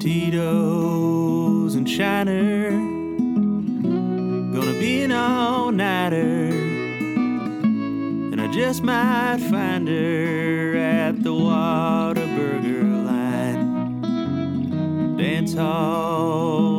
Tito's and Shiner. Gonna be an all nighter. And I just might find her at the Whataburger line. Dance halls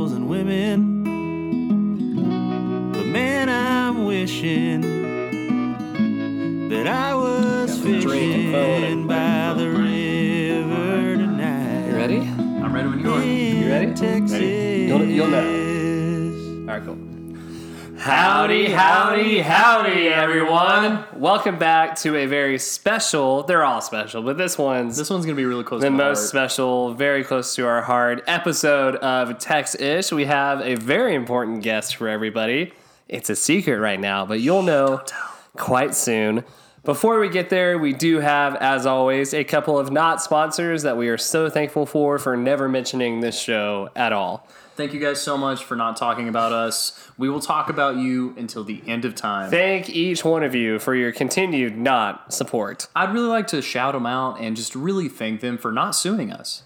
Howdy, howdy, howdy, everyone. Welcome back to a very special, they're all special, but this one's This one's gonna be really close. the to my most heart. special, very close to our heart episode of Tex Ish. We have a very important guest for everybody. It's a secret right now, but you'll know quite soon. Before we get there, we do have, as always, a couple of not sponsors that we are so thankful for for never mentioning this show at all. Thank you guys so much for not talking about us. We will talk about you until the end of time. Thank each one of you for your continued not support. I'd really like to shout them out and just really thank them for not suing us.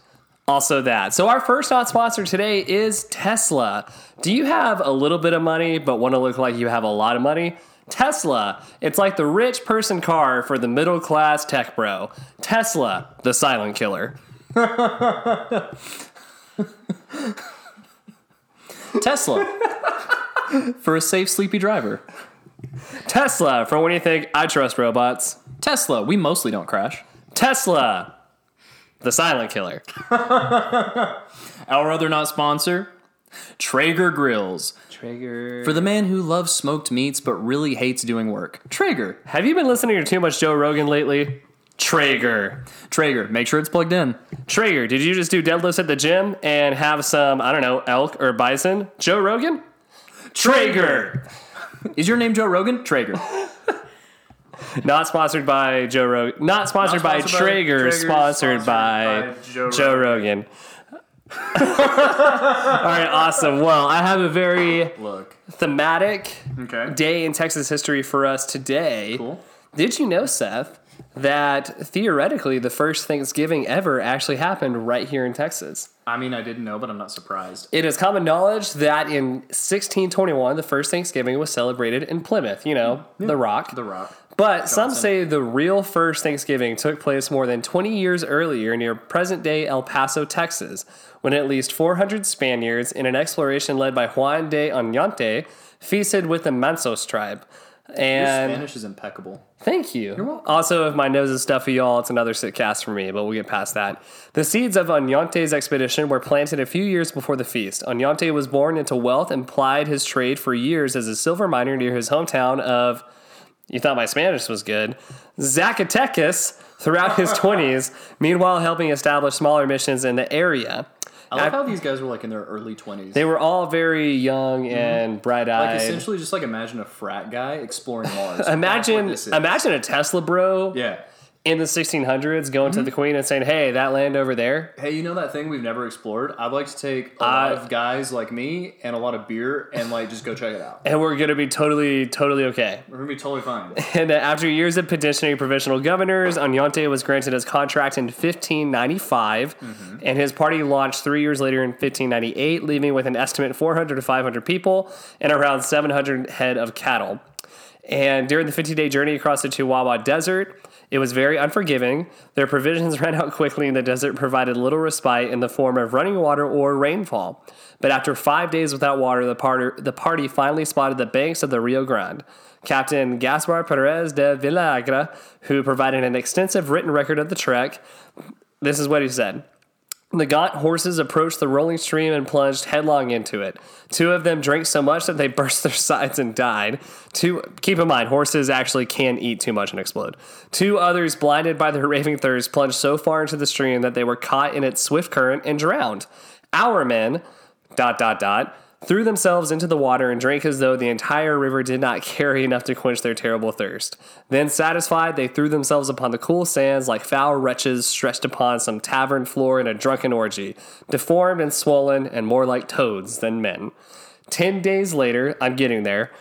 Also, that. So, our first not sponsor today is Tesla. Do you have a little bit of money but want to look like you have a lot of money? Tesla. It's like the rich person car for the middle class tech bro. Tesla, the silent killer. Tesla for a safe, sleepy driver. Tesla, for when you think I trust robots. Tesla, we mostly don't crash. Tesla, the silent killer. Our other not sponsor, Traeger Grills. Traeger. For the man who loves smoked meats but really hates doing work. Traeger. have you been listening to too much Joe Rogan lately? Traeger. Traeger, make sure it's plugged in. Traeger, did you just do deadlifts at the gym and have some, I don't know, elk or bison? Joe Rogan? Traeger. Is your name Joe Rogan? Traeger. Not sponsored by Joe Rogan. Not sponsored, by, sponsored by Traeger, Traeger, sponsored, sponsored by, by Joe Joe Rogan. All right, awesome. Well, I have a very Look. thematic Okay. day in Texas history for us today. Cool. Did you know, Seth, that theoretically the first Thanksgiving ever actually happened right here in Texas? I mean, I didn't know, but I'm not surprised. It is common knowledge that in 1621, the first Thanksgiving was celebrated in Plymouth, you know, the Rock. The Rock. But some say the real first Thanksgiving took place more than 20 years earlier near present day El Paso, Texas, when at least 400 Spaniards, in an exploration led by Juan de Oñate, feasted with the Mansos tribe. Your And Spanish is impeccable. Thank you. Also, if my nose is stuffy, y'all, it's another sick cast for me, but we'll get past that. The seeds of Oñate's expedition were planted a few years before the feast. Oñante was born into wealth and plied his trade for years as a silver miner near his hometown of, you thought my Spanish was good, Zacatecas throughout his 20s, meanwhile helping establish smaller missions in the area. I love how these guys were like in their early 20s. They were all very young mm-hmm. and bright eyed. like essentially just like imagine a frat guy exploring Mars. That's Imagine, what this is. imagine a Tesla bro Yeah. In the 1600s going to the Queen and saying, "Hey, that land over there." Hey, you know that thing we've never explored? I'd like to take a lot of guys like me and a lot of beer and like just go check it out. And we're gonna be totally, totally okay. We're gonna be totally fine. And uh, after years of petitioning provisional governors, Oñate was granted his contract in 1595, and his party launched three years later in 1598, leaving with an estimate 400 to 500 people and around 700 head of cattle. And during the 50 day journey across the Chihuahua Desert, it was very unforgiving. Their provisions ran out quickly, and the desert provided little respite in the form of running water or rainfall. But after five days without water, the, party, the party finally spotted the banks of the Rio Grande. Captain Gaspar Perez de Villagra, who provided an extensive written record of the trek, this is what he said. The gaunt horses approached the rolling stream and plunged headlong into it. Two of them drank so much that they burst their sides and died. Two, keep in mind, horses actually can eat too much and explode. Two others, blinded by their raving thirst, plunged so far into the stream that they were caught in its swift current and drowned. Our men, dot dot dot, threw themselves into the water and drank as though the entire river did not carry enough to quench their terrible thirst. Then, satisfied, they threw themselves upon the cool sands like foul wretches stretched upon some tavern floor in a drunken orgy, deformed and swollen and more like toads than men. Ten days later, I'm getting there.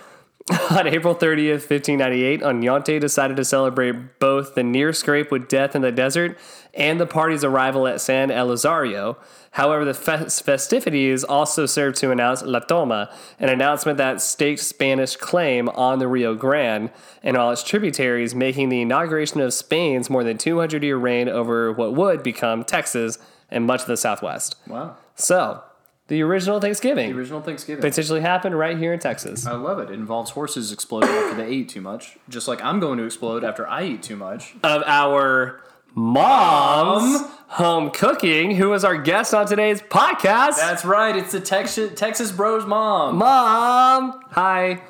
On April 30th, 1598, Oñate decided to celebrate both the near scrape with death in the desert and the party's arrival at San Elizario. However, the fe- festivities also served to announce La Toma, an announcement that staked Spanish claim on the Rio Grande and all its tributaries, making the inauguration of Spain's more than 200 year reign over what would become Texas and much of the Southwest. Wow. So, the original Thanksgiving The original Thanksgiving. potentially happened right here in Texas. I love it. It involves horses exploding after they eat too much, just like I'm going to explode after I eat too much. of our mom's home cooking, who was our guest on today's podcast. That's right. It's the Texas Texas Bros mom. Mom, hi.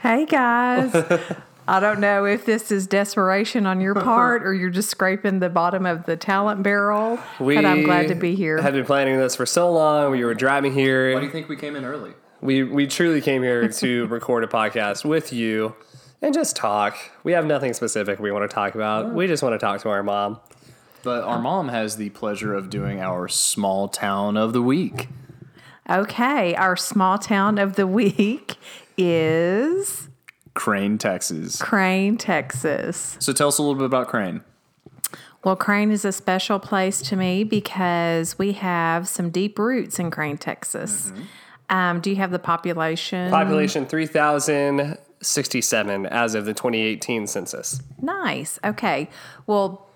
Hey guys. I don't know if this is desperation on your part or you're just scraping the bottom of the talent barrel, but I'm glad to be here. Have been planning this for so long. We were driving here. Why do you think we came in early? We we truly came here to record a podcast with you and just talk. We have nothing specific we want to talk about. We just want to talk to our mom. But our mom has the pleasure of doing our small town of the week. Okay, our small town of the week is Crane, Texas. Crane, Texas. So tell us a little bit about Crane. Well, Crane is a special place to me because we have some deep roots in Crane, Texas. Um, do you have the population? Population 3,067 as of the 2018 census. Nice. Okay. Well,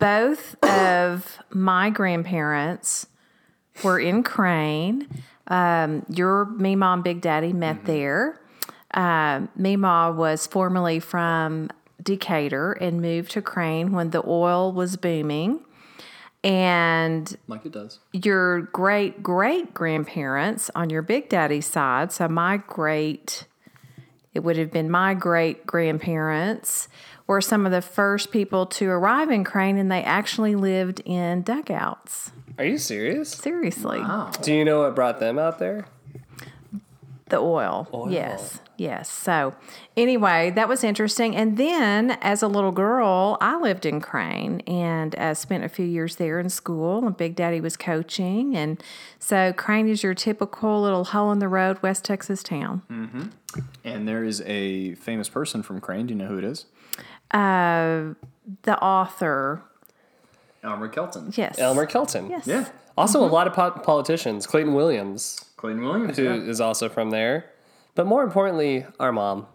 both of my grandparents were in Crane. Um, your me mom, Big Daddy met there. Um, Meemaw was formerly from Decatur and moved to Crane when the oil was booming. And Like it does. your great great grandparents on your big daddy's side, so my great, it would have been my great grandparents, were some of the first people to arrive in Crane, and they actually lived in dugouts. Are you serious? Seriously, Wow. Do you know what brought them out there? the oil. Yes, yes. So, anyway, that was interesting. And then, as a little girl, I lived in Crane and uh, spent a few years there in school. And Big Daddy was coaching, and so Crane is your typical little hole in the road West Texas town. Mm-hmm. And there is a famous person from Crane. Do you know who it is? Uh, the author, Elmer Kelton. yes, Elmer Kelton. Yes. Yeah. Also, a lot of po- politicians. Clayton Williams, Clayton Williams. who is also from there. But more importantly, our mom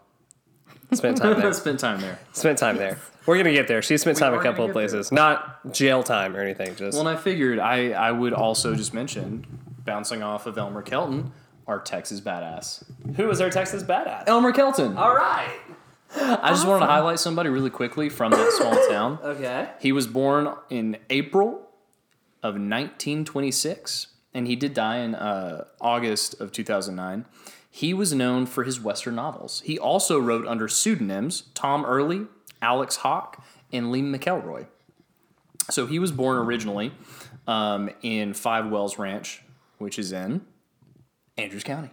spent time there. Spent time there. spent time there. We're gonna get there. She spent time a are gonna couple of get there. places, not jail time or anything. Just Well, and I figured I, I would also just mention, bouncing off of Elmer Kelton, our Texas badass. who was our Texas badass? Elmer Kelton. All right. I just wanted to highlight somebody really quickly from that small town. Okay. He was born in April of 1926, and he did die in uh, August of 2009. He was known for his Western novels. He also wrote under pseudonyms Tom Early, Alex Hawk, and Lee McElroy. So he was born originally um, in Five Wells Ranch, which is in Andrews County.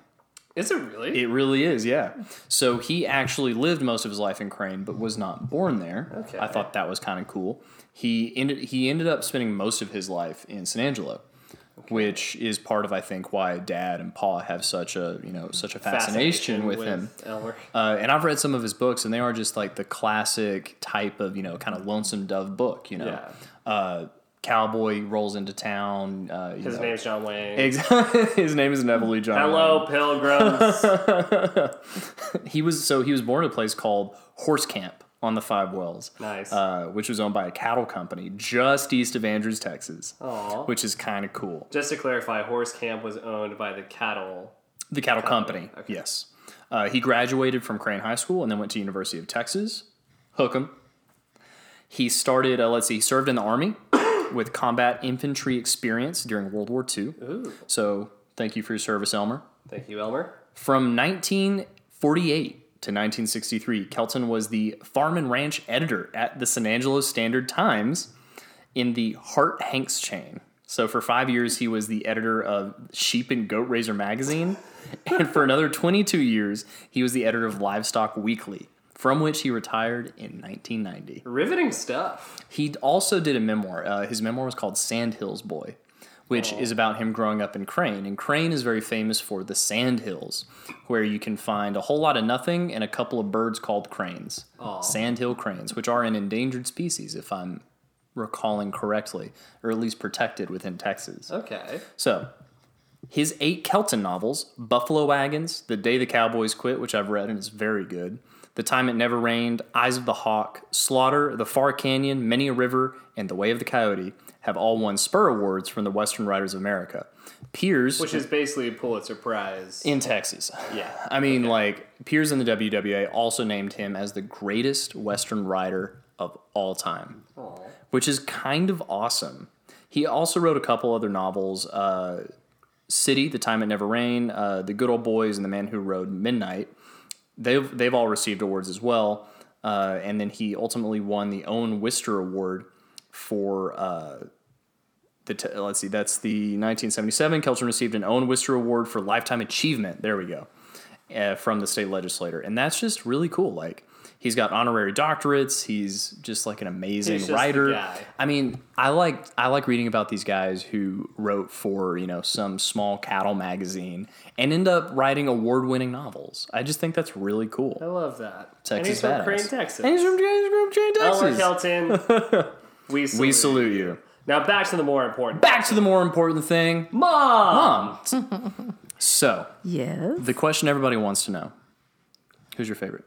Is it really? It really is, yeah. So he actually lived most of his life in Crane, but was not born there. Okay. I thought that was kind of cool. He ended he ended up spending most of his life in San Angelo, which is part of I think why Dad and Pa have such a you know such a fascination, with, him. Elmer. Uh, and I've read some of his books, and they are just like the classic type of you know kind of lonesome dove book. You know, Yeah. uh, cowboy rolls into town. Uh, His know. name's John Wayne. Exactly. His name is Neville John. Hello, pilgrims. He was so he was born in a place called Horse Camp on the Five Wells. Nice. Uh, which was owned by a cattle company just east of Andrews, Texas. Aw. Which is kind of cool. Just to clarify, Horse Camp was owned by the cattle. The cattle company. okay. Yes. Uh, he graduated from Crane High School and then went to University of Texas. Hook him. He started. Uh, let's see. He served in the army with combat infantry experience during World War II. Ooh. So thank you for your service, Elmer. Thank you, Elmer. From 1948 to 1963, Kelton was the farm and ranch editor at the San Angelo Standard Times in the Harte-Hanks chain. So for five years, he was the editor of Sheep and Goat Raiser magazine. And for another 22 years, he was the editor of Livestock Weekly, from which he retired in 1990. Riveting stuff. He also did a memoir. Uh, his memoir was called Sandhills Boy, which oh. is about him growing up in Crane. And Crane is very famous for the sand hills, where you can find a whole lot of nothing and a couple of birds called cranes. Sandhill cranes, which are an endangered species, if I'm recalling correctly, or at least protected within Texas. Okay. So, his eight Kelton novels Buffalo Wagons, The Day the Cowboys Quit, which I've read and is very good, The Time It Never Rained, Eyes of the Hawk, Slaughter, The Far Canyon, Many a River, and The Way of the Coyote have all won Spur Awards from the Western Writers of America. Piers, Which is basically a Pulitzer Prize. in Texas. Yeah. I mean, like, Peers in the WWA also named him as the greatest Western writer of all time, which is kind of awesome. He also wrote a couple other novels uh, City, The Time It Never Rained, uh, The Good Old Boys, and The Man Who Rode Midnight. They've, they've all received awards as well. Uh, and then he ultimately won the Owen Wister Award for uh, the t- let's see, that's the 1977. Kelton received an Owen Wister Award for lifetime achievement. There we go, uh, from the state legislator, and that's just really cool. Like he's got honorary doctorates. He's just like an amazing He's just the writer. I mean, I like I like reading about these guys who wrote for you know some small cattle magazine and end up writing award winning novels. I just think that's really cool. I love that. and Texas he's from. Crane, Texas. And he's from, he's from Crane, Elmer Texas. Kelton. we salute. We salute you. Now back to the more important. Back to the more important thing, Mom. mom. so Yes. The question everybody wants to know Who's your favorite?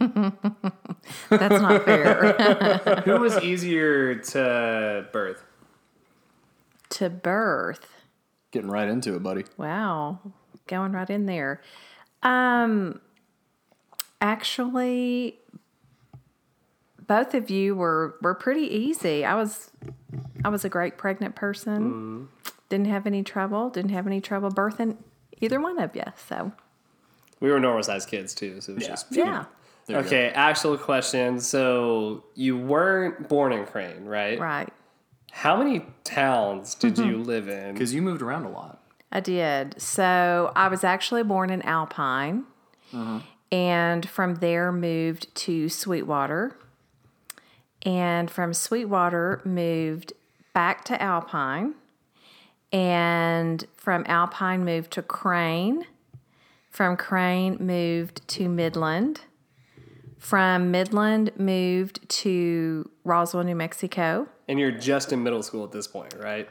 That's not fair. Who was easier to birth? to birth. Getting right into it, buddy. Wow. Going right in there. Um actually both of you were were pretty easy. I was I was a great pregnant person. Mm-hmm. Didn't have any trouble. Didn't have any trouble birthing either one of you. So We were normal sized kids too, so it was Yeah. just yeah. There you Okay, actual question. So you weren't born in Crane, right? Right. How many towns did you mm-hmm. live in? Because you moved around a lot. I did. So I was actually born in Alpine, mm-hmm. and from there moved to Sweetwater, and from Sweetwater moved back to Alpine, and from Alpine moved to Crane. From Crane moved to Midland. From Midland moved to Roswell, New Mexico. And you're just in middle school at this point, right?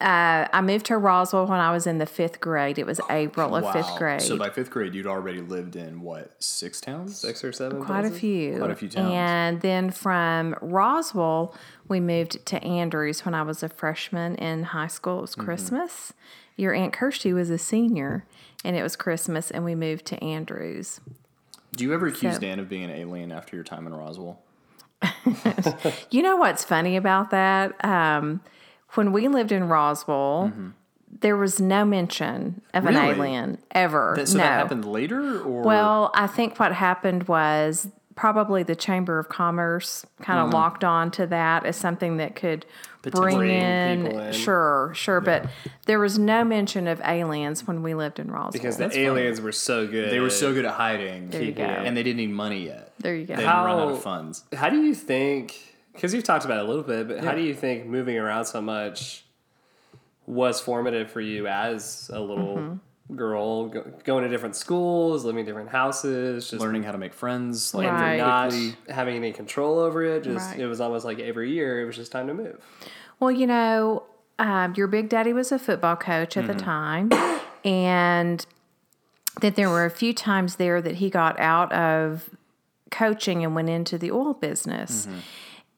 I moved to Roswell when I was in the fifth grade. It was April of fifth grade. So by fifth grade, you'd already lived in what, six towns? Six or seven? Quite a few. Quite a few towns. And then from Roswell, we moved to Andrews when I was a freshman in high school. It was Mm-hmm. Christmas. Your Aunt Kirsty was a senior, and it was Christmas, and we moved to Andrews. Do you ever accuse So- Dan of being an alien after your time in Roswell? You know what's funny about that? Um, when we lived in Roswell, there was no mention of an Mm-hmm. Alien ever. That, so no. that happened later, or Well, I think what happened was probably the Chamber of Commerce kind of locked on to that as something that could bring Bring in, in. Sure, sure. But there was no mention of aliens when we lived in Roswell. Because the That's funny. aliens were so good. they were so good at hiding, There you go. and they didn't need money yet. there you go. They didn't run out of funds. How do you think? Because you've talked about it a little bit, but how do you think moving around so much was formative for you as a little Mm-hmm. girl, go, going to different schools, living in different houses, just Learning how to make friends, like Right. not having any control over it. Just Right. it was almost like every year it was just time to move. Well, you know, um, your big daddy was a football coach at the time, and that there were a few times there that he got out of coaching and went into the oil business.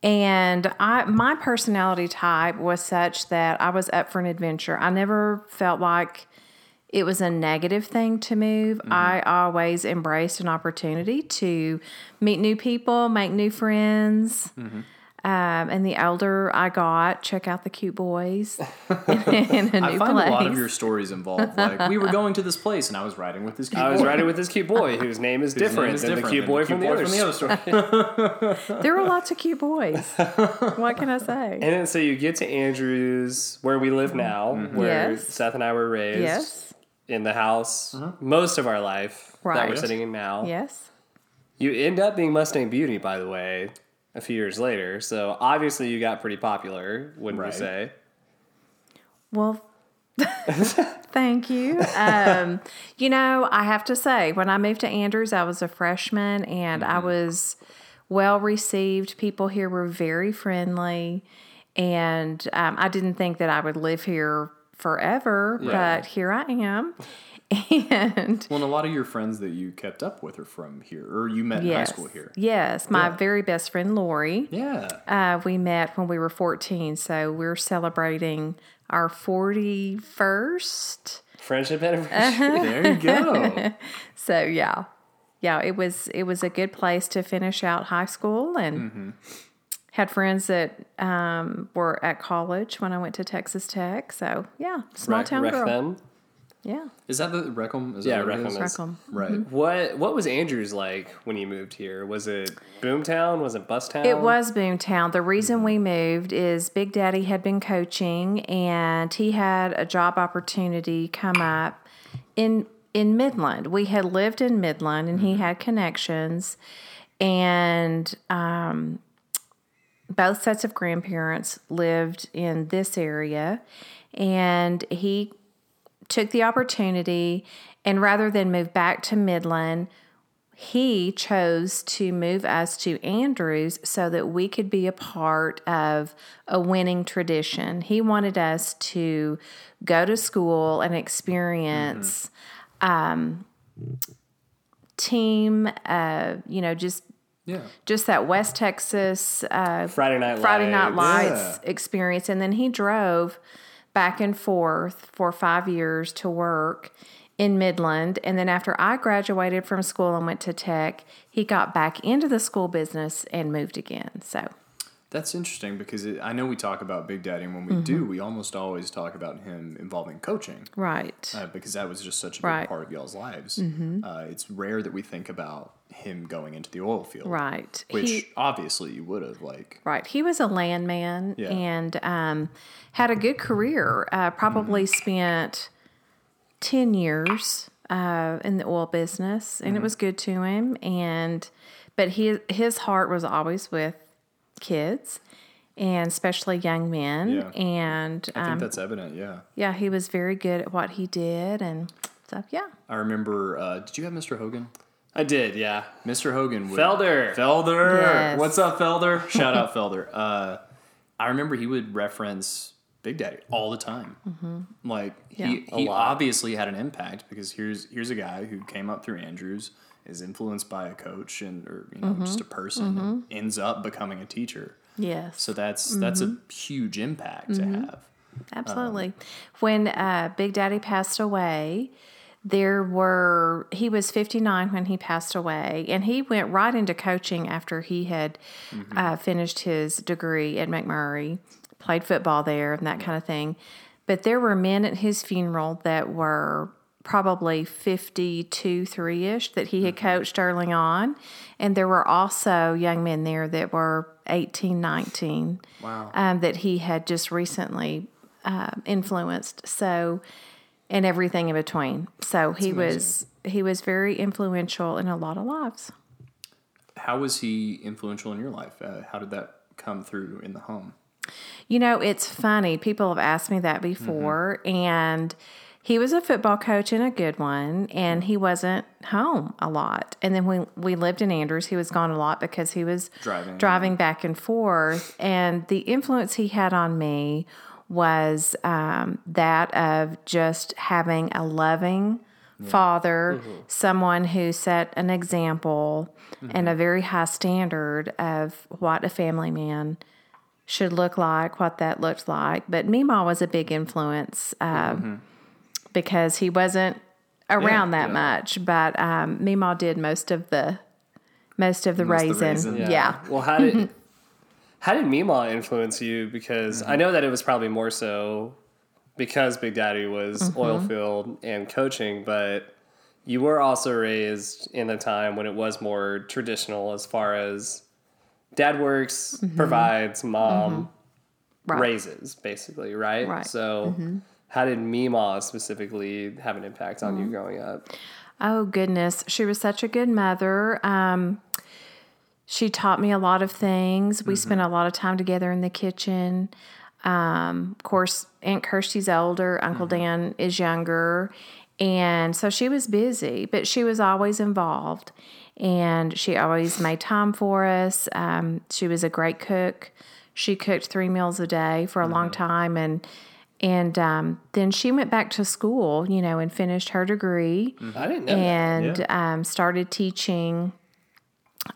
And I, my personality type was such that I was up for an adventure. I never felt like it was a negative thing to move. Mm-hmm. I always embraced an opportunity to meet new people, make new friends. Mm-hmm. Um, and the older I got, check out the cute boys in a new I find place. a lot of your stories involve like we were going to this place and I was riding with this cute boy. I was riding with this cute boy whose name is different is than the different cute than boy from the other story. story. there were lots of cute boys. what can I say? And then so you get to Andrews, where we live mm-hmm. now, mm-hmm. where Yes. Seth and I were raised. yes, in the house mm-hmm. most of our life that we're sitting in now. yes. You end up being Mustang Beauty, by the way, a few years later. So obviously you got pretty popular, wouldn't Right. you say? Well, thank you. Um, you know, I have to say, when I moved to Andrews, I was a freshman and I was well received. People here were very friendly. And um, I didn't think that I would live here forever, Yeah. but here I am. And Well, and a lot of your friends that you kept up with are from here, or you met in high school here. yes, my Yeah. very best friend Lori. Yeah. Uh, we met when we were 14, so we're celebrating our 41st. Friendship anniversary. There you go. So yeah, yeah, it was it was a good place to finish out high school, and Mm-hmm. had friends that um, were at college when I went to Texas Tech. So yeah, small Right, town girl. Wreck 'em. Yeah, Is that the Wreck 'em? Is Yeah, that Wreck 'em is? is- Wreck 'em. Right. What What was Andrews like when you moved here? Was it Boomtown? Was it Bustown? It was Boomtown. The reason we moved is Big Daddy had been coaching and he had a job opportunity come up in in Midland. We had lived in Midland and he had connections and um, both sets of grandparents lived in this area and he took the opportunity and rather than move back to Midland he chose to move us to Andrews so that we could be a part of a winning tradition. He wanted us to go to school and experience um, team, uh, you know, just Yeah. just that West Texas uh, Friday Night Friday Night Lights. Lights experience. And then he drove back and forth for five years to work in Midland. And then after I graduated from school and went to tech, he got back into the school business and moved again. So, That's interesting because it, I know we talk about Big Daddy, and when we Mm-hmm. do, we almost always talk about him involving coaching. right. uh, because that was just such a big Right. part of y'all's lives. Uh, it's rare that we think about him going into the oil field, right. Which He- obviously you would have like. Right. He was a landman Yeah. and um, had a good career. Uh, probably spent 10 years uh, in the oil business and it was good to him. And, but his, his heart was always with kids and especially young men. Yeah. And I think um, that's evident. Yeah, yeah, he was very good at what he did. And so, yeah. I remember. Uh, did you have Mr. Hogan? I did, yeah. Mr. Hogan. Would, Felder. Felder. Yes. What's up, Felder? Shout out, Felder. Uh, I remember he would reference Big Daddy all the time. Mm-hmm. Like he, Yeah. A he obviously had an impact because here's here's a guy who came up through Andrews, is influenced by a coach and or you know mm-hmm. just a person, and mm-hmm. ends up becoming a teacher. Yes. So that's that's a huge impact to have. Absolutely. Um, when uh, Big Daddy passed away, there were, he was 59 when he passed away, and he went right into coaching after he had uh, finished his degree at McMurry, played football there, and that kind of thing. But there were men at his funeral that were probably 52, 3 ish that he had coached early on. And there were also young men there that were 18, 19 Wow. um, that he had just recently uh, influenced. So, and everything in between. So he was he was very influential in a lot of lives. How was he influential in your life? Uh, how did that come through in the home? You know, it's funny. People have asked me that before, and he was a football coach and a good one, and he wasn't home a lot. And then when we lived in Andrews, he was gone a lot because he was Driving. driving back and forth. And the influence he had on me was um, that of just having a loving father, someone who set an example and a very high standard of what a family man should look like, what that looked like. But Meemaw was a big influence um, because he wasn't around Yeah, that yeah. much. But um, Meemaw did most of the most of the Most of the raising. raising. Yeah. Well, how did how did Meemaw influence you? Because Mm-hmm. I know that it was probably more so because Big Daddy was Mm-hmm. oil field and coaching, but you were also raised in a time when it was more traditional as far as dad works, provides, mom Mm-hmm. Right. raises, basically, right? Right. So how did Meemaw specifically have an impact on you Mm-hmm. growing up? Oh goodness, she was such a good mother. Um, she taught me a lot of things. We spent a lot of time together in the kitchen. Um, of course, Aunt Kirsty's older, Uncle Dan is younger. And so she was busy, but she was always involved. And she always made time for us. Um, she was a great cook. She cooked three meals a day for a long time. And and um, then she went back to school, you know, and finished her degree I didn't know and um, started teaching.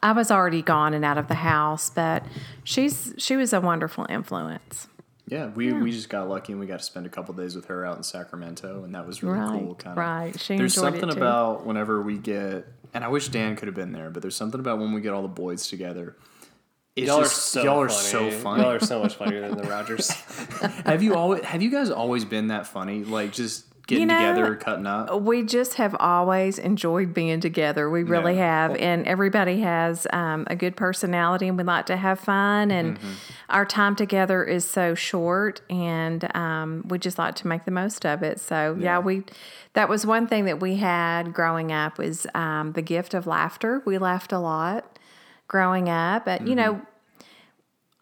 I was already gone and out of the house, but she's she was a wonderful influence. Yeah, we, we just got lucky and we got to spend a couple days with her out in Sacramento, and that was really Right, cool. Kind of. right. She there's enjoyed it something too. about whenever we get, and I wish Dan could have been there, but there's something about when we get all the boys together. It's Y'all are so y'all are funny. so funny. Y'all are so much funnier than the Rogers. have you always have you guys always been that funny? Like just getting You know, together, cutting up. We just have always enjoyed being together. We really Yeah. have, and everybody has um, a good personality, and we like to have fun. And Mm-hmm. our time together is so short, and um, we just like to make the most of it. So yeah, we that was one thing that we had growing up was um, the gift of laughter. We laughed a lot growing up, but you know.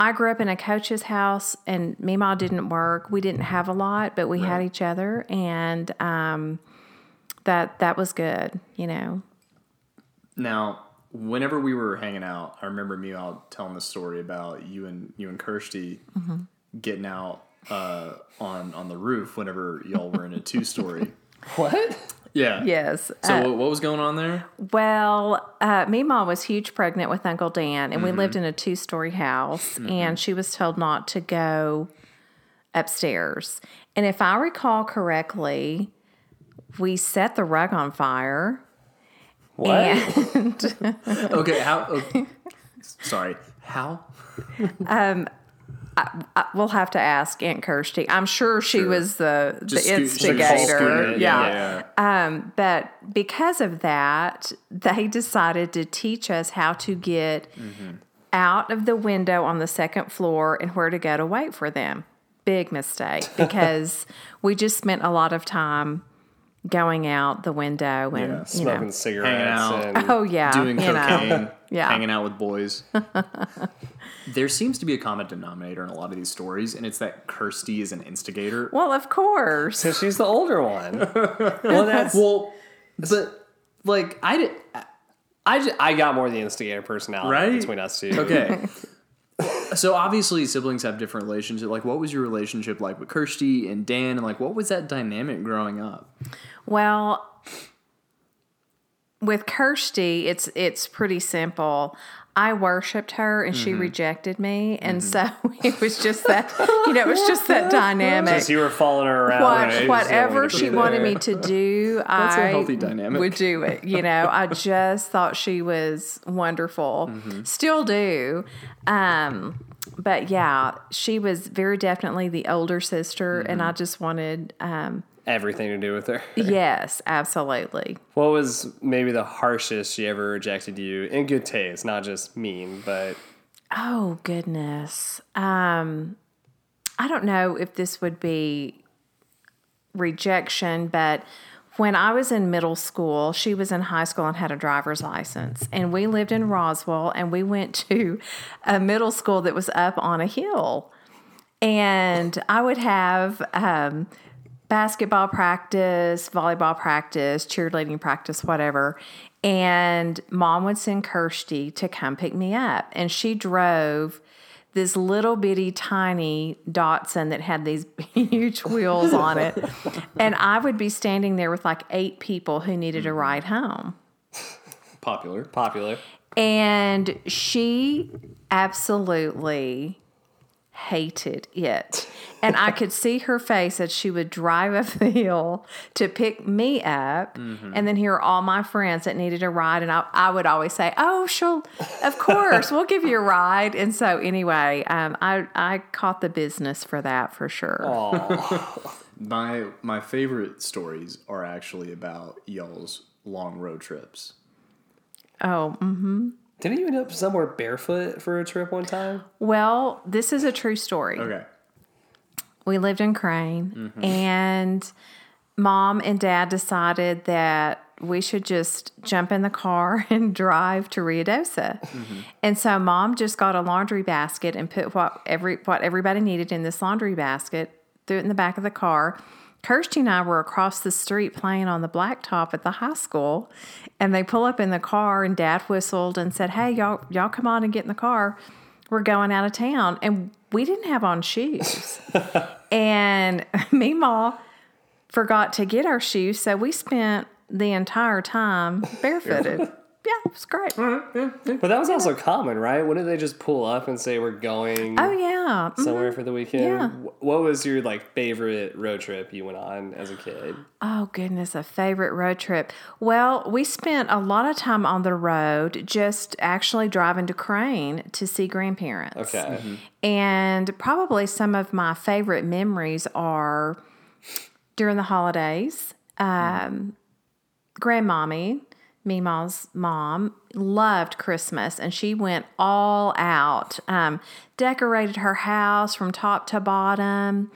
I grew up in a coach's house, and me Mima didn't work. We didn't have a lot, but we had each other, and um, that that was good. You know, Now, whenever we were hanging out, I remember me out telling the story about you and you and Kirsty Mm-hmm. getting out uh, on on the roof whenever y'all were in a two story. what? Yeah. yes. So Uh, what, was going on there? well, uh, Mima was huge pregnant with Uncle Dan, and we lived in a two story house, and she was told not to go upstairs. And if I recall correctly, we set the rug on fire. What? And Okay, how? Okay. Sorry, how? we'll have to ask Aunt Kirsty. I'm sure she Sure. was the the scoot- instigator. scoot it, yeah. yeah. Um, but because of that, they decided to teach us how to get mm-hmm. out of the window on the second floor and where to go to wait for them. Big mistake because we just spent a lot of time going out the window and Yeah, you Smoking know. cigarettes out. and Oh yeah, Doing you cocaine, know. Yeah. hanging out with boys. there seems to be a common denominator in a lot of these stories, and it's that Kirsty is an instigator. Well, of course. so she's the older one. well, that's Well, but like I did. I, ju- I got more the instigator personality Right? between us two. Okay. so obviously siblings have different relationships. Like, what was your relationship like with Kirsty and Dan, and like, what was that dynamic growing up? Well, with Kirsty, it's it's pretty simple. I worshipped her and she rejected me, and so it was just that you know it was just that dynamic. Just you were following her around. What, right? Whatever she wanted there. me to do, That's a I healthy dynamic. would do it. You know, I just thought she was wonderful. Still do. Um, but yeah, she was very definitely the older sister, and I just wanted, um, Everything to do with her. yes, absolutely. What was maybe the harshest she ever rejected you in good taste, not just mean, but Oh goodness. Um I don't know if this would be rejection, but when I was in middle school, she was in high school and had a driver's license. And we lived in Roswell and we went to a middle school that was up on a hill. And I would have um, basketball practice, volleyball practice, cheerleading practice, whatever. And mom would send Kirsty to come pick me up. And she drove this little bitty tiny Datsun that had these huge wheels on it. And I would be standing there with like eight people who needed a mm-hmm. ride home. Popular. popular. And she absolutely hated it. And I could see her face as she would drive up the hill to pick me up and then hear all my friends that needed a ride. And I, I would always say, Oh, she'll, of course, we'll give you a ride. And so, anyway, um, I, I caught the business for that for sure. My my favorite stories are actually about y'all's long road trips. Oh, mm. Didn't you end up somewhere barefoot for a trip one time? well, this is a true story. Okay. we lived in Crane, mm-hmm. and mom and dad decided that we should just jump in the car and drive to Ruidoso. Mm-hmm. And so mom just got a laundry basket and put what every what everybody needed in this laundry basket, threw it in the back of the car. Kirsty and I were across the street playing on the blacktop at the high school, and they pull up in the car, and Dad whistled and said, "Hey, y'all, y'all come on and get in the car. We're going out of town." And we didn't have on shoes, and Meemaw forgot to get our shoes, so we spent the entire time barefooted. yeah, it was great. But that was also common, right? Wouldn't they just pull up and say we're going Oh yeah, somewhere for the weekend? Yeah. What was your like favorite road trip you went on as a kid? Oh, goodness, a favorite road trip. Well, we spent a lot of time on the road just actually driving to Crane to see grandparents. Okay. And probably some of my favorite memories are during the holidays. Um, Grandmommy, Meemaw's mom, loved Christmas and she went all out. Um, decorated her house from top to bottom,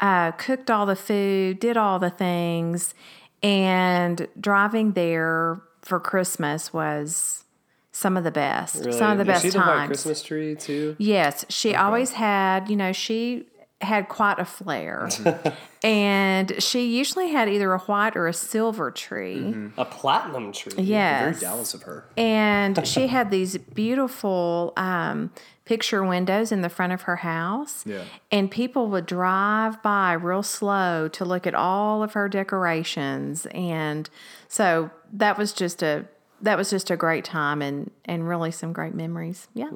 uh, cooked all the food, did all the things. And driving there for Christmas was some of the best. Really? Some of the best she times. Christmas tree too? Yes, she always had, you know, she had quite a flair. and she usually had either a white or a silver tree. A platinum tree. Yes, Very jealous of her. And she had these beautiful um, picture windows in the front of her house. Yeah. And people would drive by real slow to look at all of her decorations. And so that was just a that was just a great time and and really some great memories. Yeah.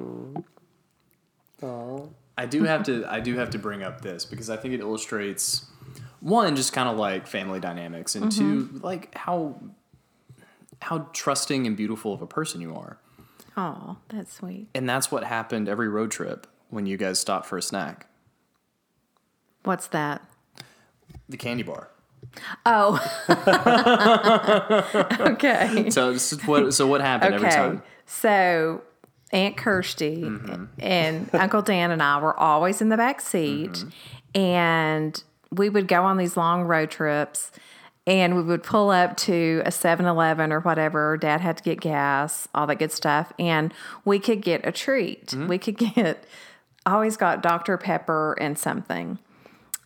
I do have to I do have to bring up this because I think it illustrates one just kind of like family dynamics and two mm-hmm. like how how trusting and beautiful of a person you are. Oh, that's sweet. And that's what happened every road trip when you guys stopped for a snack. What's that? The candy bar. Oh. okay. So is what so what happened every Okay. time? So Aunt Kirsty mm-hmm. and Uncle Dan and I were always in the back seat mm-hmm. and we would go on these long road trips and we would pull up to a 7-Eleven or whatever. Dad had to get gas, all that good stuff, and we could get a treat. Mm-hmm. We could get always got Dr. Pepper and something.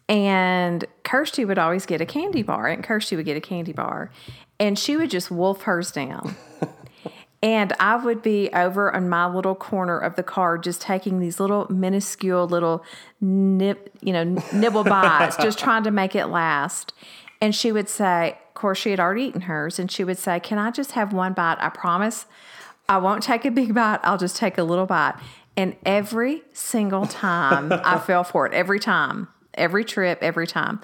And Kirsty would always get a candy bar, and Kirsty would get a candy bar, and she would just wolf hers down. And I would be over on my little corner of the car, just taking these little minuscule little nib, you know, nibble bites, just trying to make it last. And she would say, of course, she had already eaten hers, and she would say, "Can I just have one bite? I promise, I won't take a big bite. I'll just take a little bite." And every single time I fell for it, every time, every trip, every time.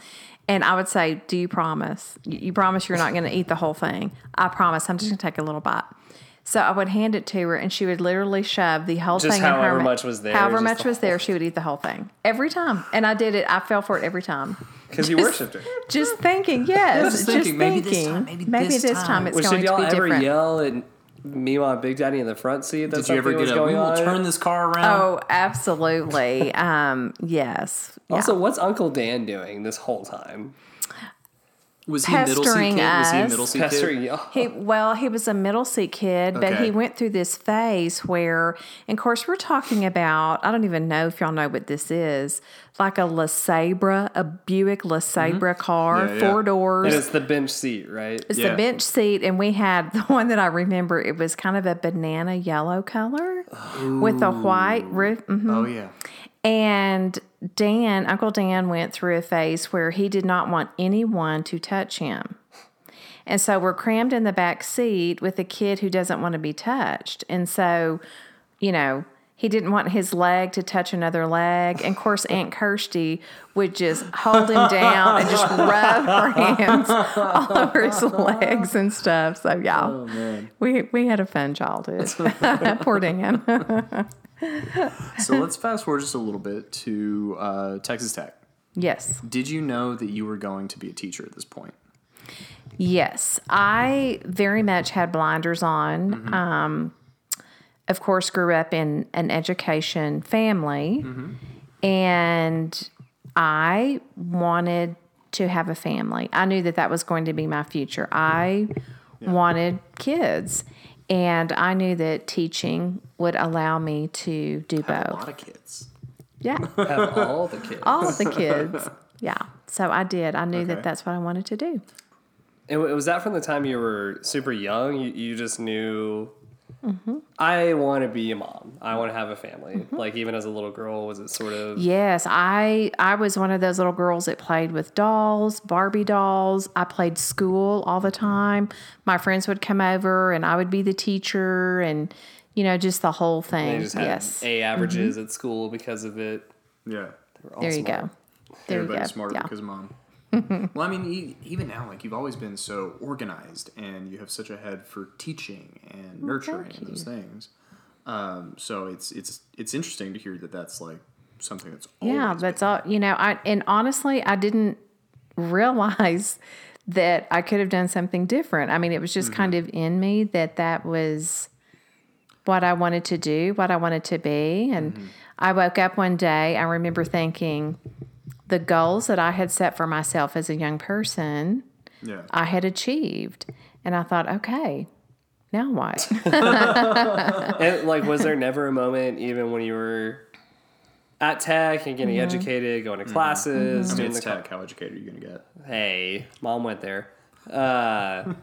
And I would say, Do you promise? You you promise you're not going to eat the whole thing? I promise. I'm just going to take a little bite. So I would hand it to her, and she would literally shove the whole Just thing in her however much was there, However much the was there, she would eat the whole thing every time. And I did it. I fell for it every time. Because you worshipped her. Just thinking, yes, Just just thinking, thinking, maybe this time, maybe this this time. time it's Well, going should y'all ever yell at Meanwhile, Big Daddy in the front seat? That Did you ever something was get a we will on? turn this car around? Oh, absolutely. um, yes. Yeah. Also, what's Uncle Dan doing this whole time? Was he a middle seat pestering kid? Was he a us. middle seat Pestering kid? y'all. He well, he was a middle seat kid, but Okay. he went through this phase where, and of course, we're talking about. I don't even know if y'all know what this is, like a LeSabre, a Buick LeSabre car, Mm-hmm. Yeah, yeah. four doors. And it's the bench seat, right? It's Yeah. the bench seat, and we had the one that I remember. It was kind of a banana yellow color with a white roof. mhm. Oh yeah. And Dan, Uncle Dan, went through a phase where he did not want anyone to touch him. And so we're crammed in the back seat with a kid who doesn't want to be touched. And so, you know, he didn't want his leg to touch another leg. And of course, Aunt Kirsty would just hold him down and just rub her hands all over his legs and stuff. So, yeah, oh, we, we had a fun childhood. Poor Dan. So let's fast forward just a little bit to uh, Texas Tech. yes. Did you know that you were going to be a teacher at this point? Yes, I very much had blinders on. Um, of course, grew up in an education family, and I wanted to have a family. I knew that that was going to be my future. I wanted kids. And I knew that teaching would allow me to do Have a lot of kids. Yeah, Have all the kids. all of the kids. Yeah. So I did. I knew Okay. that that's what I wanted to do. And was that from the time you were super young? You, you just knew, Mm-hmm. I want to be a mom. I want to have a family. Mm-hmm. Like even as a little girl, was it sort of? Yes, I I was one of those little girls that played with dolls, Barbie dolls. I played school all the time. My friends would come over and I would be the teacher and you know just the whole They thing. just had Yes. A averages mm-hmm. at school because of it. Yeah. All There you smart. go. There you Everybody's go. smarter Yeah. because of mom. well, I mean, even now, like you've always been so organized, and you have such a head for teaching and nurturing and those things. Um, so it's it's it's interesting to hear that that's like something that's Yeah, that's been- all. You know, I and honestly, I didn't realize that I could have done something different. I mean, it was just kind of in me that that was what I wanted to do, what I wanted to be. And I woke up one day, I remember thinking the goals that I had set for myself as a young person, yeah. I had achieved. And I thought, okay, now what? And like, was there never a moment, even when you were at tech and getting educated, going to classes, I mean, doing it's the tech. How educated are you gonna get? Hey, mom went there. Uh,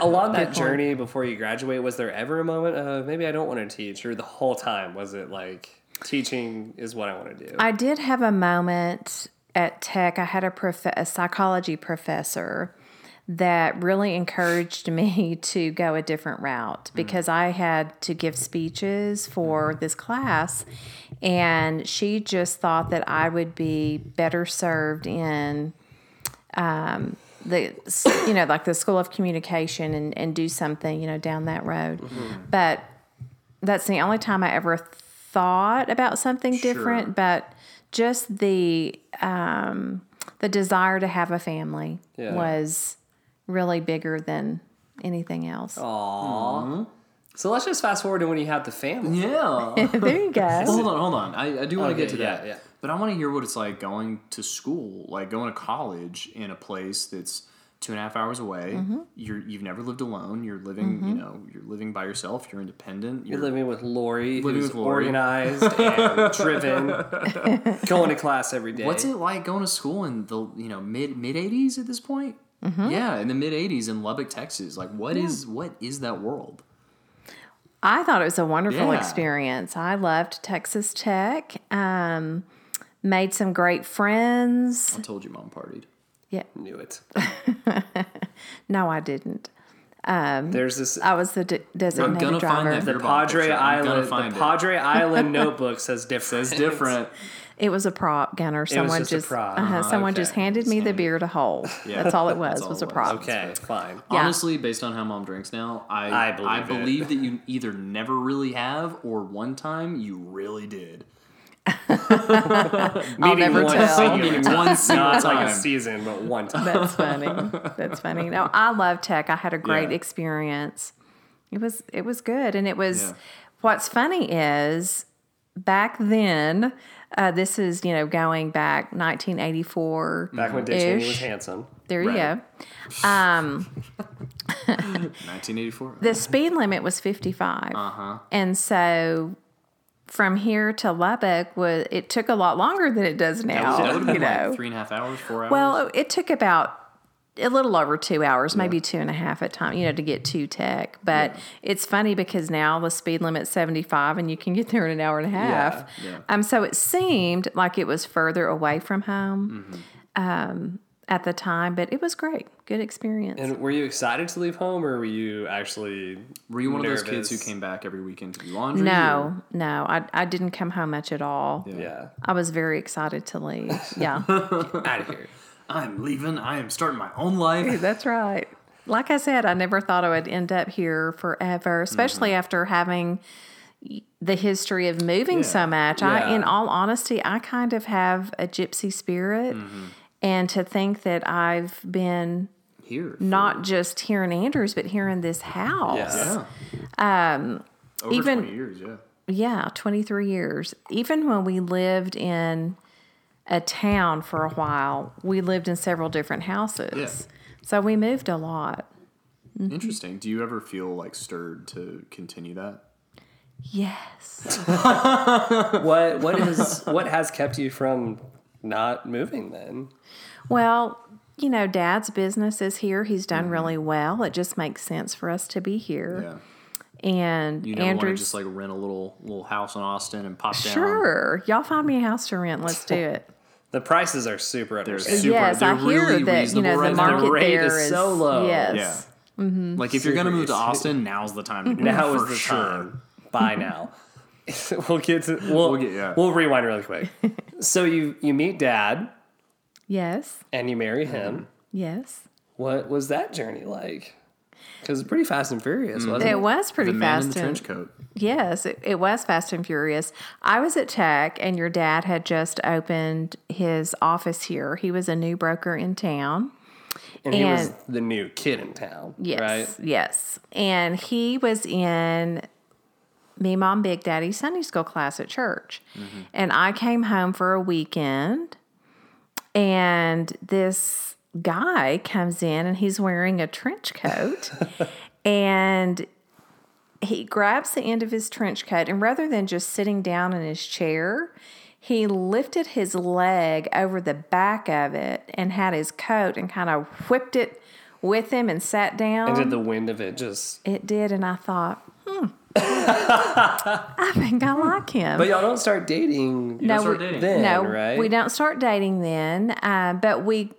along that journey before you graduate, was there ever a moment of maybe I don't want to teach, or the whole time was it like teaching is what I want to do? I did have a moment at Tech. I had a, prof- a psychology professor that really encouraged me to go a different route mm. because I had to give speeches for mm-hmm. this class, and she just thought that I would be better served in um, the you know like the school of communication and, and do something you know down that road mm-hmm. but that's the only time i ever thought about something different but just the um, the desire to have a family Yeah. was really bigger than anything else Aww. So let's just fast forward to when you had the family. Yeah. there you go hold on, hold on. I, I do want to Okay, get to yeah, that. yeah. But I want to hear what it's like going to school, like going to college in a place that's two and a half hours away. Mm-hmm. You're you've never lived alone. You're living, you know, you're living by yourself. You're independent. You're living with Lori, Living who's with Lori. organized and driven, going to class every day. What's it like going to school in the you know mid mid eighties at this point? Mm-hmm. Yeah, in the mid eighties in Lubbock, Texas. Like, what is what is that world? I thought it was a wonderful Yeah. experience. I loved Texas Tech. Um, made some great friends. I told you, mom partied. Yeah, Knew it. no, I didn't. There's this I was the de- designated gonna find that the Padre picture. I'm gonna Island. find The it. Padre Island notebook says different. It's different. It was a prop, Gunner. Someone just a prop. uh Uh-huh, someone just okay. handed me the beer to hold. Yeah. That's all it was. That's all was it a was. prop. Okay, fine. Yeah. Honestly, based on how mom drinks now, I I believe I it. believe that you either never really have or one time you really did. I'll never one tell. singular Meaning one single Not like a season, but one time. That's funny. That's funny. No, I love tech. I had a great Yeah. experience. It was it was good, and it was. Yeah. What's funny is back then. Uh, this is you know going back 1984. Back when Dick Cheney was handsome. There you go. Um, 1984. the speed limit was 55. Uh-huh. And so from here to Lubbock was it took a lot longer than it does now. that would have you been know. like three and a half hours, four hours. well, it took about a little over two hours, maybe two and a half at time, you know, to get to tech. But it's funny because now the speed limit's 75 and you can get there in an hour and a half. yeah. Um, so it seemed like it was further away from home Mm-hmm. um, at the time, but it was great. Good experience. And were you excited to leave home, or were you actually? Were you one of those kids who came back every weekend to do laundry? no, no, I, I didn't come home much at all. Yeah, I was very excited to leave. Yeah, out of here. I'm leaving. I am starting my own life. that's right. Like I said, I never thought I would end up here forever, especially Mm-hmm. after having the history of moving so Yeah. much. I, in all honesty, I kind of have a gypsy spirit, Mm-hmm. And to think that I've been Here. not just here in Andrews, but here in this house. Yeah. Yeah. Um, Over even- 20 years, yeah. Yeah, 23 years. Even when we lived in a town for a while, we lived in several different houses. Yeah. So we moved a lot. Interesting. Do you ever feel like stirred to continue that? Yes. What what is what has kept you from not moving then? Well, you know, Dad's business is here. He's done mm-hmm. really well. It just makes sense for us to be here. Yeah. And You never want to just like rent a little little house in Austin and pop down. sure. Y'all find me a house to rent. Let's do it. The prices are super They're super. yes, they're I hear really that. You know, right the now. market rate there is so low. Yes. Yeah. Mm-hmm. Like if you're gonna move to Austin, now's the time to mm-hmm. do it. Now for is the sure. time. Buy now. we'll get to we'll We'll get- yeah. we'll rewind really quick. so you you meet dad Yes. and you marry him. Mm-hmm. Yes. What was that journey like? Because it's pretty fast and furious, wasn't It it? was pretty The man in fast the and trench coat. Yes, it, it was Fast and Furious. I was at Tech, and your dad had just opened his office here. He was a new broker in town. And he was the new kid in town, Yes, right? yes. And he was in me, mom, big daddy Sunday school class at church. And I came home for a weekend, and this guy comes in and he's wearing a trench coat. and he grabs the end of his trench coat, and rather than just sitting down in his chair, he lifted his leg over the back of it and had his coat and kind of whipped it with him and sat down. And did the wind of it just It did, and I thought, hmm, I think I like him. But y'all don't start dating no, start we, dating. then, no, right? we don't start dating then. Uh, but we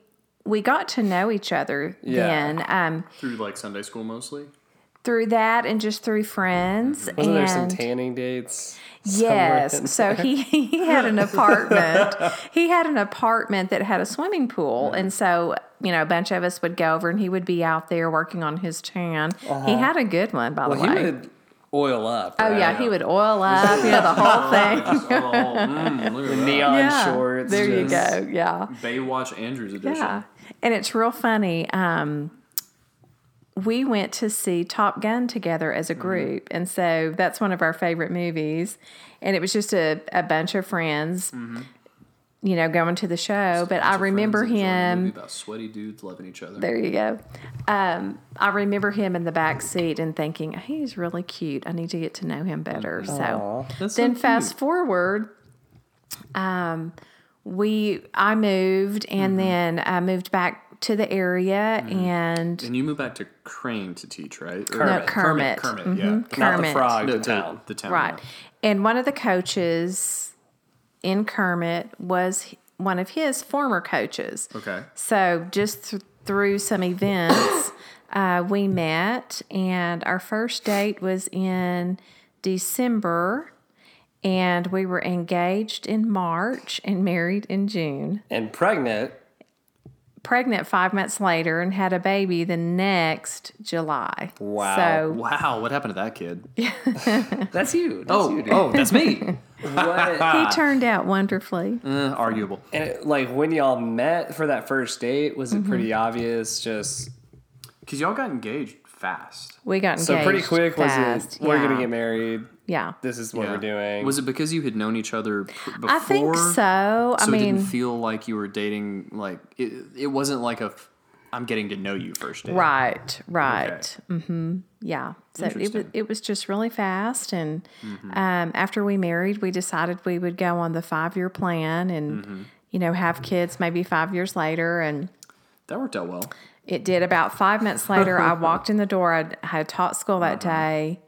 we got to know each other Yeah. then um, Through like Sunday school mostly. through that and just through friends. Wasn't there some and tanning dates? Yes. So he, he had an apartment. he had an apartment that had a swimming pool. And so, you know, a bunch of us would go over and he would be out there working on his tan. He had a good one, by Uh-huh. Well, the he way. Would oil up. Oh yeah, he would oil up, you know, the whole thing. oh, mm, look at that. neon yeah, shorts. there you go. Yeah, Baywatch Andrews edition. yeah, and it's real funny. Um, we went to see Top Gun together as Mm-hmm. a group, and so that's one of our favorite movies. And it was just a, a bunch of friends, Mm-hmm. You know, going to the show. But I remember friends enjoying him. about sweaty dudes loving each other. There you go. Um, I remember him in the back seat and thinking he's really cute. I need to get to know him better. So That's then cute. fast forward, um, we I moved Mm-hmm. and then I moved back to the area and And you moved back to Crane to teach, right? Or- No, Kermit. Kermit, Mhm. yeah. Not the frog, No, the the town. The town. right. yeah. And one of the coaches in Kermit was one of his former coaches. Okay. So just th- through some events, uh, we met, and our first date was in December, and we were engaged in March and married in June. And pregnant. Pregnant five months later and had a baby the next July. Wow. So Wow, what happened to that kid? That's you. That's Oh, you, dude. oh, that's me. What? he turned out wonderfully. Uh, arguable. and it, like when y'all met for that first date, was it Mm-hmm. pretty obvious? Just Because y'all got engaged fast. We got engaged. so pretty quick fast. was it? We're gonna get married. Yeah. This is what Yeah. we're doing. Was it because you had known each other pr- before? I think so. I So it didn't feel like you were dating. Like it, it wasn't like a. f- I'm getting to know you first date. Right, right. hmm Yeah. So it was it was just really fast, and um, after we married, we decided we would go on the five year plan, and you know have kids maybe five years later, and That worked out well. it did. About five months later, I walked in the door. I had taught school that day,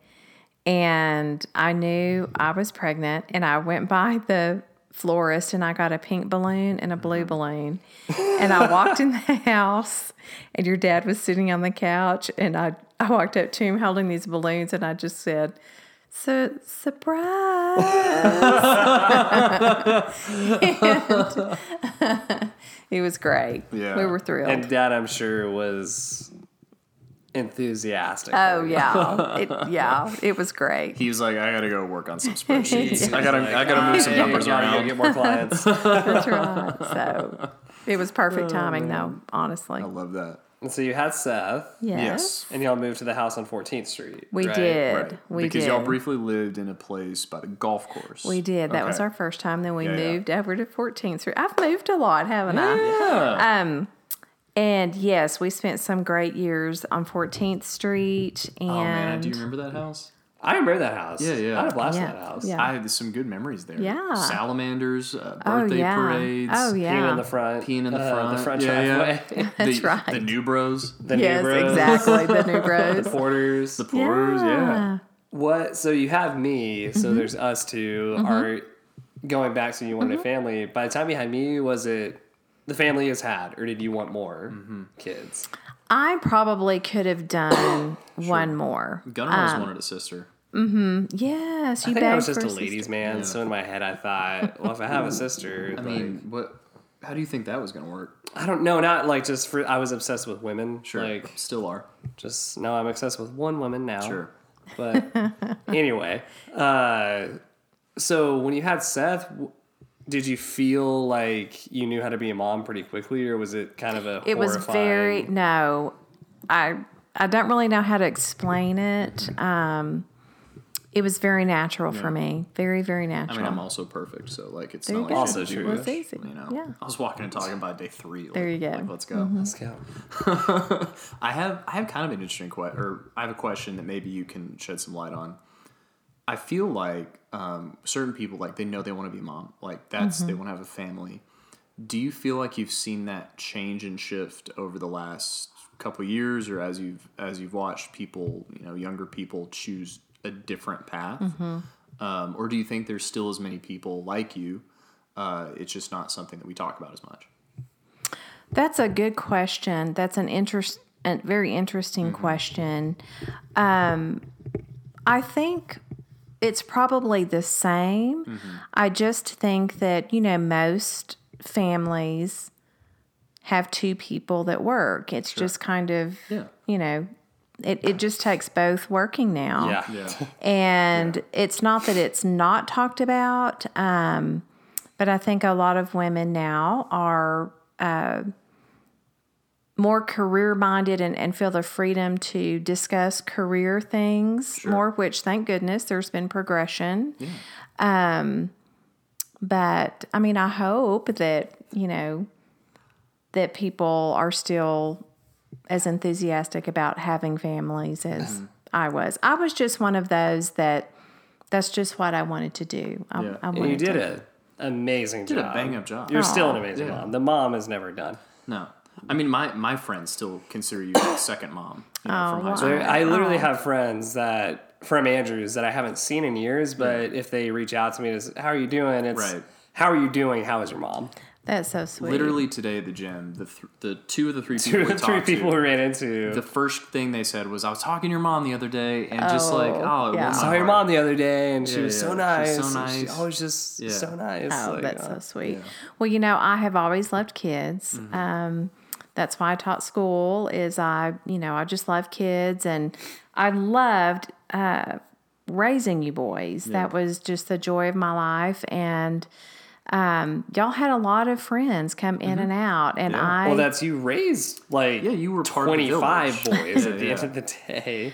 and I knew I was pregnant, and I went by the florist and I got a pink balloon and a blue uh-huh. balloon. And I walked in the house and your dad was sitting on the couch and I, I walked up to him holding these balloons and I just said, so, surprise. And it was great. Yeah. We were thrilled. and dad, I'm sure was enthusiastic. oh, yeah. It, yeah. It was great. He was like, I gotta go work on some spreadsheets. I gotta, I gotta move some Hey, numbers gotta around. get more clients. That's right. So it was perfect timing, though, honestly. I love that. And so you had Seth, Yes. Yes. and y'all moved to the house on 14th Street. We right? did. Right. We because did. y'all briefly lived in a place by the golf course. we did. That was our first time. Then we Yeah, yeah. moved over to 14th Street. I've moved a lot, haven't I? Yeah. Um, And yes, we spent some great years on 14th Street. And Oh man, do you remember that house? I remember that house. Yeah, yeah. I had a blast Yeah, in that house. yeah. I had some good memories there. Yeah. Salamanders, uh, Oh, birthday yeah. parades. Oh, yeah. Peeing in the front. Peeing in the uh, front. The front Yeah, yeah. driveway. That's the, right. The new bros. the yes, new bros, exactly. The new bros. The porters. The porters, yeah. What? So you have me. So Mm-hmm. there's us 2 Are going back. So you wanted Mm-hmm. a family. By the time you had me, was it the family has had, or did you want more Mm-hmm. kids? I probably could have done one more. Gunnar always wanted a sister. Yes, you I think I was just for a ladies' man. So in my head, I thought, well, if I have a sister, I mean, what? How do you think that was going to work? I don't know. Not like just for. I was obsessed with women. Sure, Like still are. just no, I'm obsessed with one woman now. Sure. But anyway, uh, so when you had Seth, w- did you feel like you knew how to be a mom pretty quickly, or was it kind of a It was very no. I I don't really know how to explain it. Mm-hmm. Um, it was very natural for me. Very very natural. i mean i'm also perfect, so like it's There not you like Also to do true. it's easy. You know, Yeah. I was walking and talking by day three. Like, There you go. Mm-hmm. Like, let's go. Let's go. I have I have kind of an interesting question, or I have a question that maybe you can shed some light on. I feel like um, certain people like they know they want to be a mom, like that's Mm-hmm. they want to have a family. Do you feel like you've seen that change and shift over the last couple years, or as you've as you've watched people, you know, younger people choose a different path, Mm-hmm. um, or do you think there's still as many people like you? Uh, it's just not something that we talk about as much. That's a good question. That's an interest, a very interesting question. Um, I think it's probably the same. I just think that you know most families have two people that work. It's just kind of Yeah. you know. It, it just takes both working now. Yeah. Yeah. And it's not that it's not talked about, um, but I think a lot of women now are uh, more career minded and, and feel the freedom to discuss career things more, which thank goodness there's been progression. Yeah. Um, but I mean, I hope that, you know, that people are still as enthusiastic about having families as I was. I was just one of those that that's just what I wanted to do. I, Yeah. I And you did to. an amazing Did a bang up job. You're still an amazing Yeah. mom. The mom is never done. No, I mean my my friends still consider you a second mom. You know, Oh, from high school. There- I literally Oh. have friends that from Andrews that I haven't seen in years, but if they reach out to me, it's how are you doing? It's Right. how are you doing? How is your mom? That's so sweet. Literally today at the gym, the th- the two of the three Two people of we the three people to, ran into. the first thing they said was, "I was talking to your mom the other day," and just like, Oh, oh, yeah. warmed my saw your mom the other day, and she Yeah, was so yeah. nice. She's so and She nice. always just Yeah. so nice. Oh, like, that's uh, so sweet. yeah. Well, you know, I have always loved kids. Mm-hmm. Um, that's why I taught school. Is I, you know, I just love kids, and I loved uh, raising you boys. That was just the joy of my life, and um, y'all had a lot of friends come in and out, and Mm-hmm. Yeah. I. Well, that's you raised like Yeah, you were part of 25 boys at the yeah. end of the day.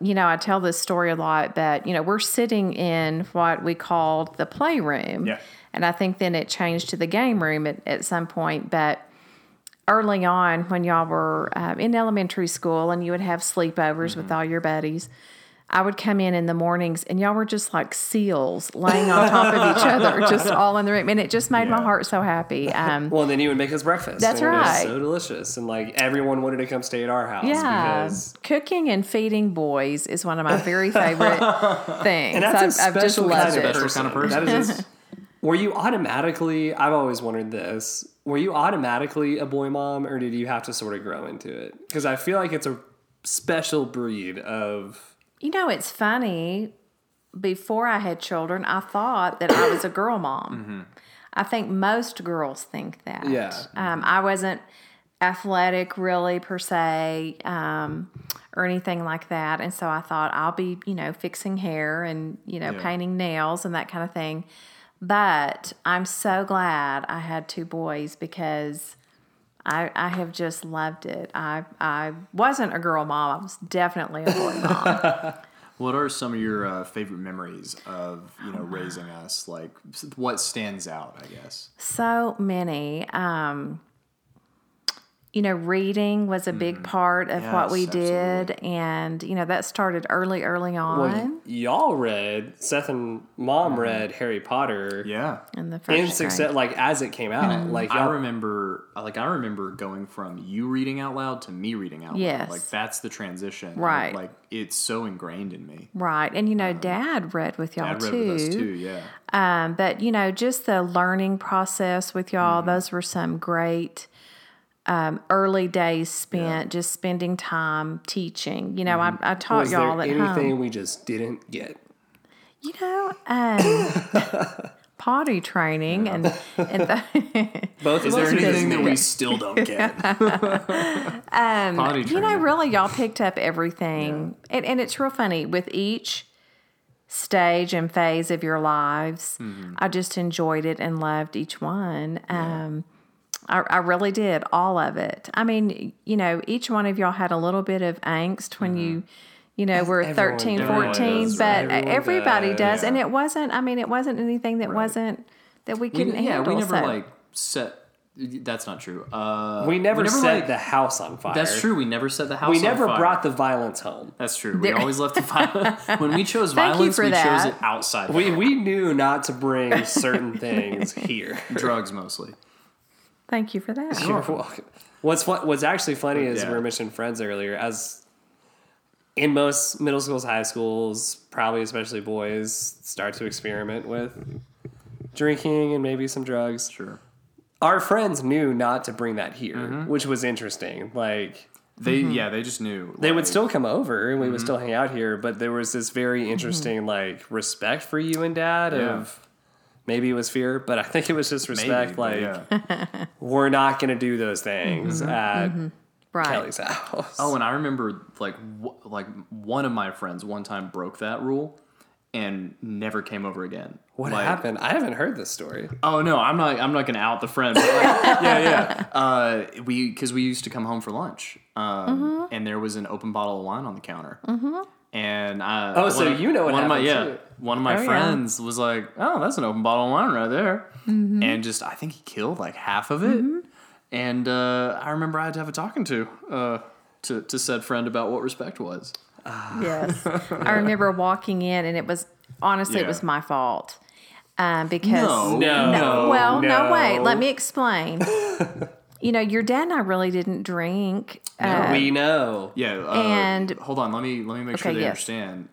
you know, I tell this story a lot, but you know, we're sitting in what we called the playroom. Yeah. And I think then it changed to the game room at, at some point. But early on, when y'all were um, in elementary school and you would have sleepovers with all your buddies, I would come in in the mornings and y'all were just like seals laying on top of each other, just all in the room. And it just made my heart so happy. Um, Well, and then you would make us breakfast. That's and It was right. so delicious, and like everyone wanted to come stay at our house. yeah, because cooking and feeding boys is one of my very favorite things. And that's a I've, I've just special loved kind of it. Special kind of person. That is. were you automatically? I've always wondered this. Were you automatically a boy mom, or did you have to sort of grow into it? Because I feel like it's a special breed of. You know, it's funny. Before I had children, I thought that I was a girl mom. I think most girls think that. Yeah. Um, I wasn't athletic really per se um, or anything like that. And so I thought I'll be, you know, fixing hair and, you know, Yeah. painting nails and that kind of thing. But I'm so glad I had two boys because I, I have just loved it. I, I wasn't a girl mom. I was definitely a boy mom. What are some of your uh, favorite memories of you know raising us? Like, what stands out? I guess. So many. Um, you know, reading was a big part of what we Yes, did. And, you know, that started early, early on Well, y'all read Seth and Mom read Harry Potter. Yeah. in the first In success, like as it came out, like I y'all, remember, like I remember going from you reading out loud to me reading out Yes. loud. Like that's the transition. Right. Like it's so ingrained in me. Right. And, you know, Dad read with y'all Dad read too. with us too. Yeah. Um, but you know, just the learning process with y'all, Mm-hmm. those were some great um, early days spent just spending time teaching. You know, I, I taught was y'all at anything home. we just didn't get? You know, um, potty training and and the, Both Is there anything that we still don't get? um, Potty you know, really, y'all picked up everything, and and it's real funny with each stage and phase of your lives. Mm-hmm. I just enjoyed it and loved each one. Um, I, I really did all of it. I mean, you know, each one of y'all had a little bit of angst when you, you know, were Everyone 13, does. 14, does, but right? Everybody does, does. And it wasn't, I mean, it wasn't anything that wasn't, that we We- couldn't yeah, handle. Yeah, we never so. like set. That's not true. Uh, we never, set like- the house on fire. That's true. We never set the house. We on never fire. brought the violence home. That's true. We There- always left the violence. when we chose Thank violence, for we chose it outside. We we knew not to bring certain things here. drugs mostly. Thank you for that. You're welcome. What's fun, what's actually funny is Yeah. we were mentioning friends earlier. As in most middle schools, high schools, probably especially boys start to experiment with drinking and maybe some drugs. Sure. Our friends knew not to bring that here, Mm-hmm. which was interesting. Like They yeah they just knew they would still come over and we Mm-hmm. would still hang out here, but there was this very interesting like respect for you and dad Yeah. of maybe it was fear, but I think it was just respect. but like yeah. we're not going to do those things Mm-hmm. at Right. Kelly's house. Oh, and I remember like w- like one of my friends one time broke that rule and never came over again. what Like, happened? I haven't heard this story. Oh no, I'm not. I'm not gonna out the friend. But like, yeah, yeah. Uh, we because we used to come home for lunch, um, Mm-hmm. and there was an open bottle of wine on the counter. And I Oh, so of- you know what one of my happened, yeah too. one of my Oh, yeah. friends was like, "Oh, that's an open bottle of wine right there," Mm-hmm. and just I think he killed like half of it. And uh, I remember I had to have a talking to uh, to to said friend about what respect was. Yes. I remember walking in and it was honestly it was my fault. Um, because No. No, No, well, no. wait. no. Let me explain. you know, your dad and I really didn't drink. Uh, we know. Yeah, uh, And- hold on, let me let me make sure they yes. understand.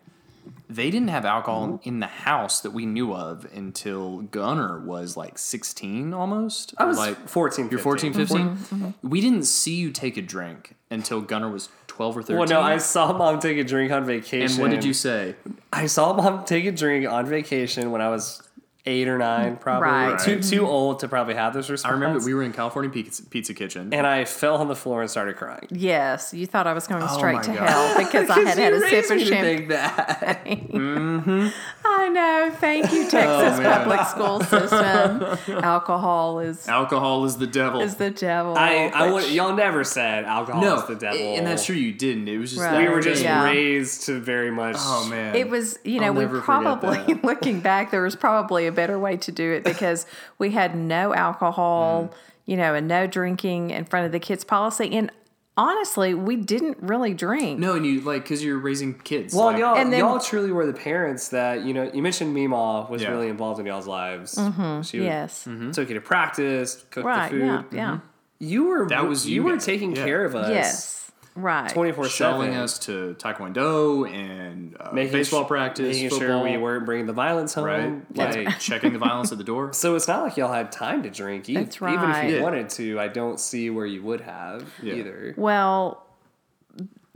They didn't have alcohol in the house that we knew of until Gunner was like 16 almost. I was like 14, You're 14, 15? We didn't see you take a drink until Gunner was 12 or 13. Well, no, I saw mom take a drink on vacation. and what did you say? I saw mom take a drink on vacation when I was eight or nine, mm, probably. Right. Too too old to probably have this response. I remember we were in California Pizza, Pizza Kitchen. and I fell on the floor and started crying. yes, you thought I was going oh straight Oh my to God. hell because I had had a sip of champagne. that. Mm-hmm. I know. Thank you, oh, Texas man. public school system. Alcohol is Alcohol is the devil. is the devil. I, I but would, y'all never said alcohol no, is the devil. and that's true. You didn't. It was just Right. We were just. Yeah. raised to very much. Oh man, It was, you know, I'll we never probably, looking back, there was probably a better way to do it because we had no alcohol, Mm. you know, and no drinking in front of the kids policy. And honestly, we didn't really drink. no, and you like because you're raising kids. Well, like, y'all, And then- y'all truly were the parents that you know. You mentioned Mima was Yeah. really involved in y'all's lives. She would- Mm-hmm. Yes. took you to practice, cooked Right. the food. Yeah. Yeah. You were That was you, you were guys. taking Yeah. care of us. Yes. Right. twenty four showing seven. us to taekwondo and uh, Making baseball su- practice, making football, sure we weren't bringing the violence home. right? Like, Yeah, checking the violence at the door. so it's not like y'all had time to drink. E- That's Even if you Yeah. wanted to, I don't see where you would have Yeah. either. Well,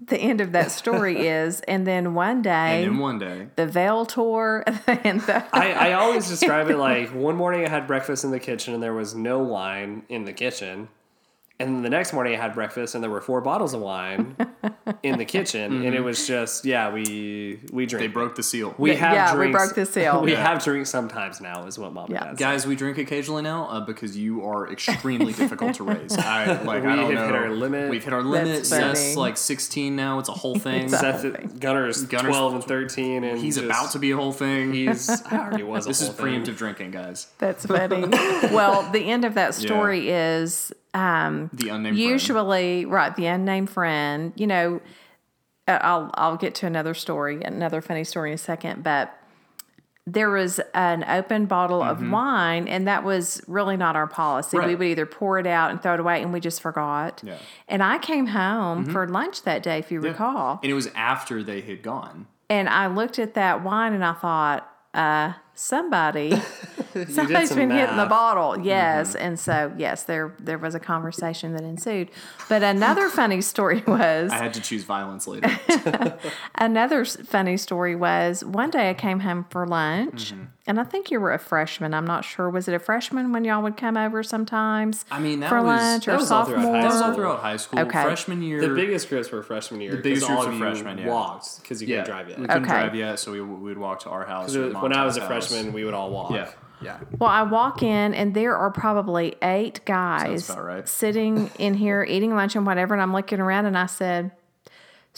the end of that story is, and then one day, And then one day, the veil tore, and the, I, I always describe it like one morning I had breakfast in the kitchen and there was no wine in the kitchen. And then the next morning I had breakfast and there were four bottles of wine in the kitchen. And it was just, yeah, we we drink. they broke the seal. We have Yeah, we broke the seal. We Yeah. have drinks sometimes now, is what mom Yeah. and dad Guys, we drink occasionally now uh, because you are extremely difficult to raise. I like. We I don't have know. hit our limit. We've hit our limit. That's. Seth's like 16 now. It's a whole thing. Seth, Gunner's, Gunner's- 12 and 13. And He's just- about to be a whole thing. He's, I already was a this is whole thing. preemptive drinking, guys. That's funny. well, the end of that story is the unnamed friend. usually right the unnamed friend you know uh, i'll i'll get to another story another funny story in a second but there was an open bottle of wine and that was really not our policy we Mm-hmm. Would either pour it out and throw it away and we just forgot Yeah. Mm-hmm. and i came home for lunch that day if you recall And it was after they had gone. and i looked at that wine and i thought uh somebody somebody's some been hitting the bottle yes Mm-hmm. and so yes there there was a conversation that ensued but another funny story was I had to choose violence later. another funny story was one day i came home for lunch Mm-hmm. And i think you were a freshman i'm not sure was it a freshman when y'all would come over sometimes I mean, that for was- lunch that or was all throughout high sophomore That was all throughout high school. Okay. Freshman year. The biggest groups were freshman year. The biggest 'cause all groups of were freshman, yeah. walked because you yeah, couldn't drive we yet. couldn't Okay. drive yet, so we, we would walk to our house. or when I was a Monta's house. freshman, we would all walk. Yeah, yeah. Well, I walk in and there are probably eight guys right. sitting in here eating lunch and whatever. And I'm looking around and I said,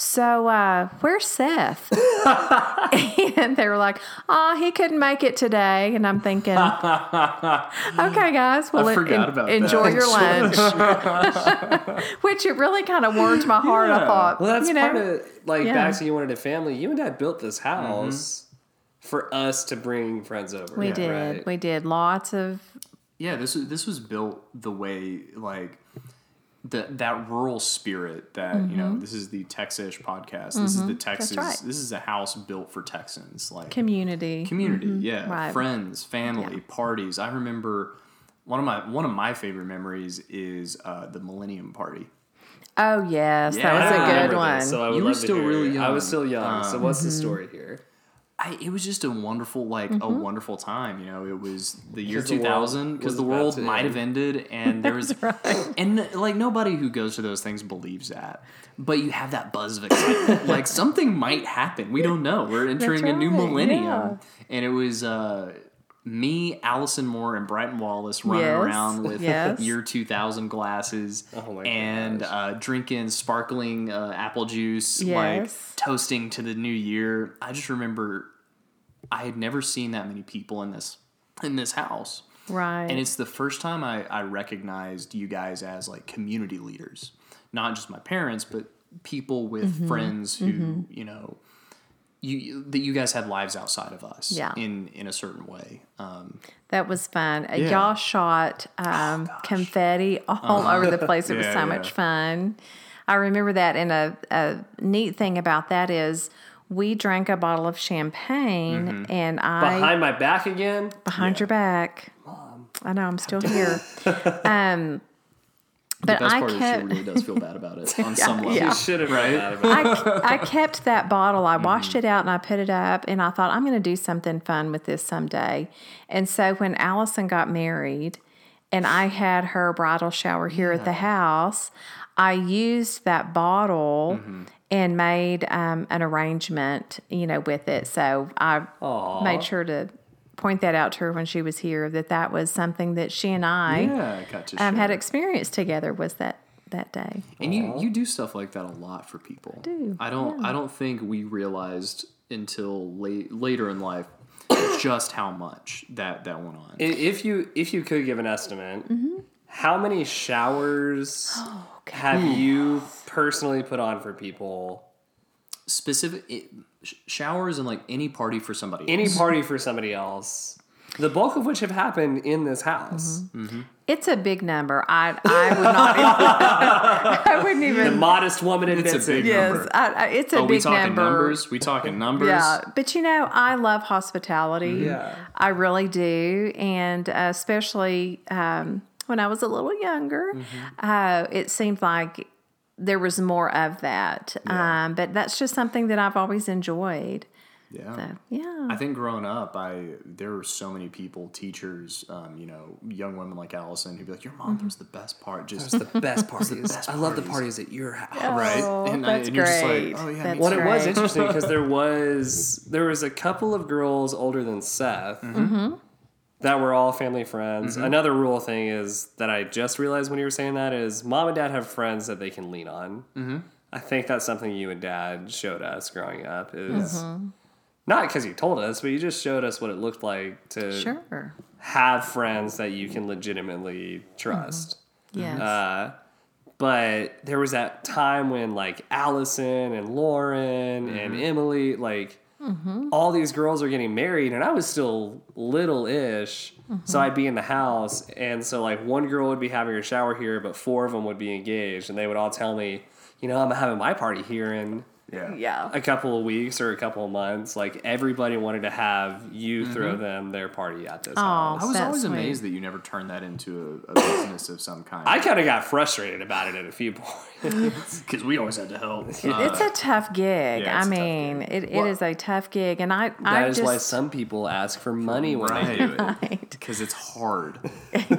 So, uh, where's Seth? and they were like, Oh, he couldn't make it today. And I'm thinking, Okay, guys, well, I en- forgot en- about enjoy that. your lunch. Which it really kind of warmed my heart. I thought, Well, that's you know, part of like yeah. back to you wanted a family. You and Dad built this house for us to bring friends over. we Yeah, did. right. We did lots of, Yeah, this was this was built the way like the that rural spirit that you know. This is the Texish podcast. This is the Texas. Mm-hmm. right. This is a house built for Texans. Like community. community yeah Mm-hmm. Right. friends family parties i remember one of my one of my favorite memories is uh, the millennium party Oh, yes. Yeah, that was a good one. this, so I would You were love to still really young. I was still young. so what's the story here? I, it was just a wonderful like a wonderful time you know? It was the year 2000 because the about world to might end. have ended and there was and like nobody who goes to those things believes that. But you have that buzz of excitement. Like something might happen. We don't know. We're entering a new millennium yeah. and it was uh me, Allison Moore, and Brighton Wallace running Yes, around with yes. year 2000 glasses Oh my and uh, drinking sparkling uh, apple juice, Yes. like toasting to the new year. I just remember I had never seen that many people in this in this house. right. And it's the first time I, I recognized you guys as like community leaders. Not just my parents, but people with Mm-hmm. friends who, you know, you that you guys had lives outside of us Yeah. in in a certain way. Um, That was fun. Uh, Yeah. Oh, Y'all shot um, confetti all over the place. It was so yeah. much fun. I remember that. And a, a neat thing about that is we drank a bottle of champagne Mm-hmm. and I Behind my back again? behind your back. Mom, I know I'm still here. um, the but best I part is kept she really does feel bad about it on some level. yeah. You should have Right? right. about I, I kept that bottle. I washed Mm-hmm. it out and I put it up, and I thought I'm going to do something fun with this someday. And so when Allison got married, and I had her bridal shower here at the house, I used that bottle. Mm-hmm. And made um, an arrangement, you know, with it. So I Aw. made sure to point that out to her when she was here. That that was something that she and I Yeah, got to um, had share. experienced together. Was that that day? And you you do stuff like that a lot for people. I do, I don't I don't think we realized until late later in life just how much that that went on. If you if you could give an estimate, Mm-hmm. how many showers Oh, have you personally put on for people? Specific it, sh- showers and like any party for somebody. Any party for somebody else. The bulk of which have happened in this house. Mm-hmm. It's a big number. I I would not. I wouldn't even. The modest woman It's a big yes, number. I, I, it's a Oh, we big talking number. numbers? We talking numbers? Yeah, but you know, I love hospitality. Yeah. I really do, and uh, especially um, when I was a little younger, uh, it seemed like there was more of that. Yeah. Um, but that's just something that I've always enjoyed. Yeah. So yeah, I think growing up, I there were so many people, teachers, um, you know, young women like Allison, who'd be like, "Your mom Mm-hmm. throws the best part." Just the best parties. best I love the parties. parties at your house. right, Oh, and, I- that's and you're just great. like, "Oh yeah." That's me Well, too." it was interesting because there was there was a couple of girls older than Seth Mm-hmm. That we're all family friends. Another rule thing is that I just realized when you were saying that is mom and dad have friends that they can lean on. Mm-hmm. I think that's something you and dad showed us growing up. Is Mm-hmm. not because you told us, but you just showed us what it looked like to sure. have friends that you can legitimately trust. Yes. Uh, but there was that time when like Allison and Lauren and Emily, like Mm-hmm. all these girls are getting married, and I was still little ish. So mm-hmm. I'd be in the house, and so like one girl would be having her shower here, but four of them would be engaged, and they would all tell me, you know, I'm having my party here in Yeah. yeah. a couple of weeks or a couple of months. Like everybody wanted to have you mm-hmm. throw them their party at this house. I was always sweet. amazed that you never turned that into a, a business of some kind. I kind of got frustrated about it at a few points. because we always had to help. it's uh, a tough gig. yeah, I it's a tough mean, gig. it, it Well- is a tough gig, and I That I is just why some people ask for money when they do it. Because it's hard.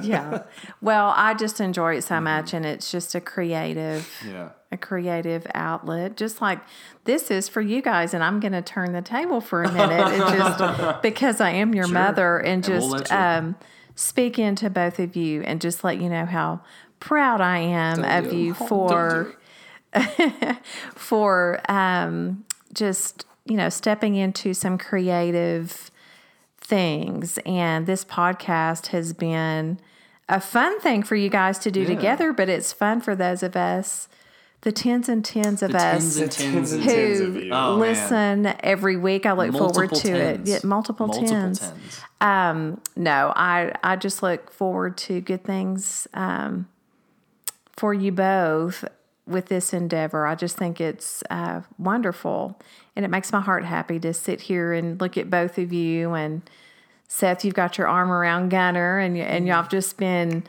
yeah. Well, I just enjoy it so mm-hmm. much, and it's just a creative, Yeah. A creative outlet, just like this is for you guys. And I'm going to turn the table for a minute, just because I am your mother, and And we'll just um, speak into both of you, and just let you know how proud I am of do it. you Don't for for um, just you know stepping into some creative things and this podcast has been a fun thing for you guys to do Yeah. together but it's fun for those of us the tens and tens of The us. tens and tens and Who- tens of you. Oh, listen every week. I look forward Multiple to it. yeah, multiple, tens. tens. no i i just look forward to good things um, for you both with this endeavor. I just think it's uh, wonderful and it makes my heart happy to sit here and look at both of you. And seth you've got your arm around gunner and, y- and y'all have just been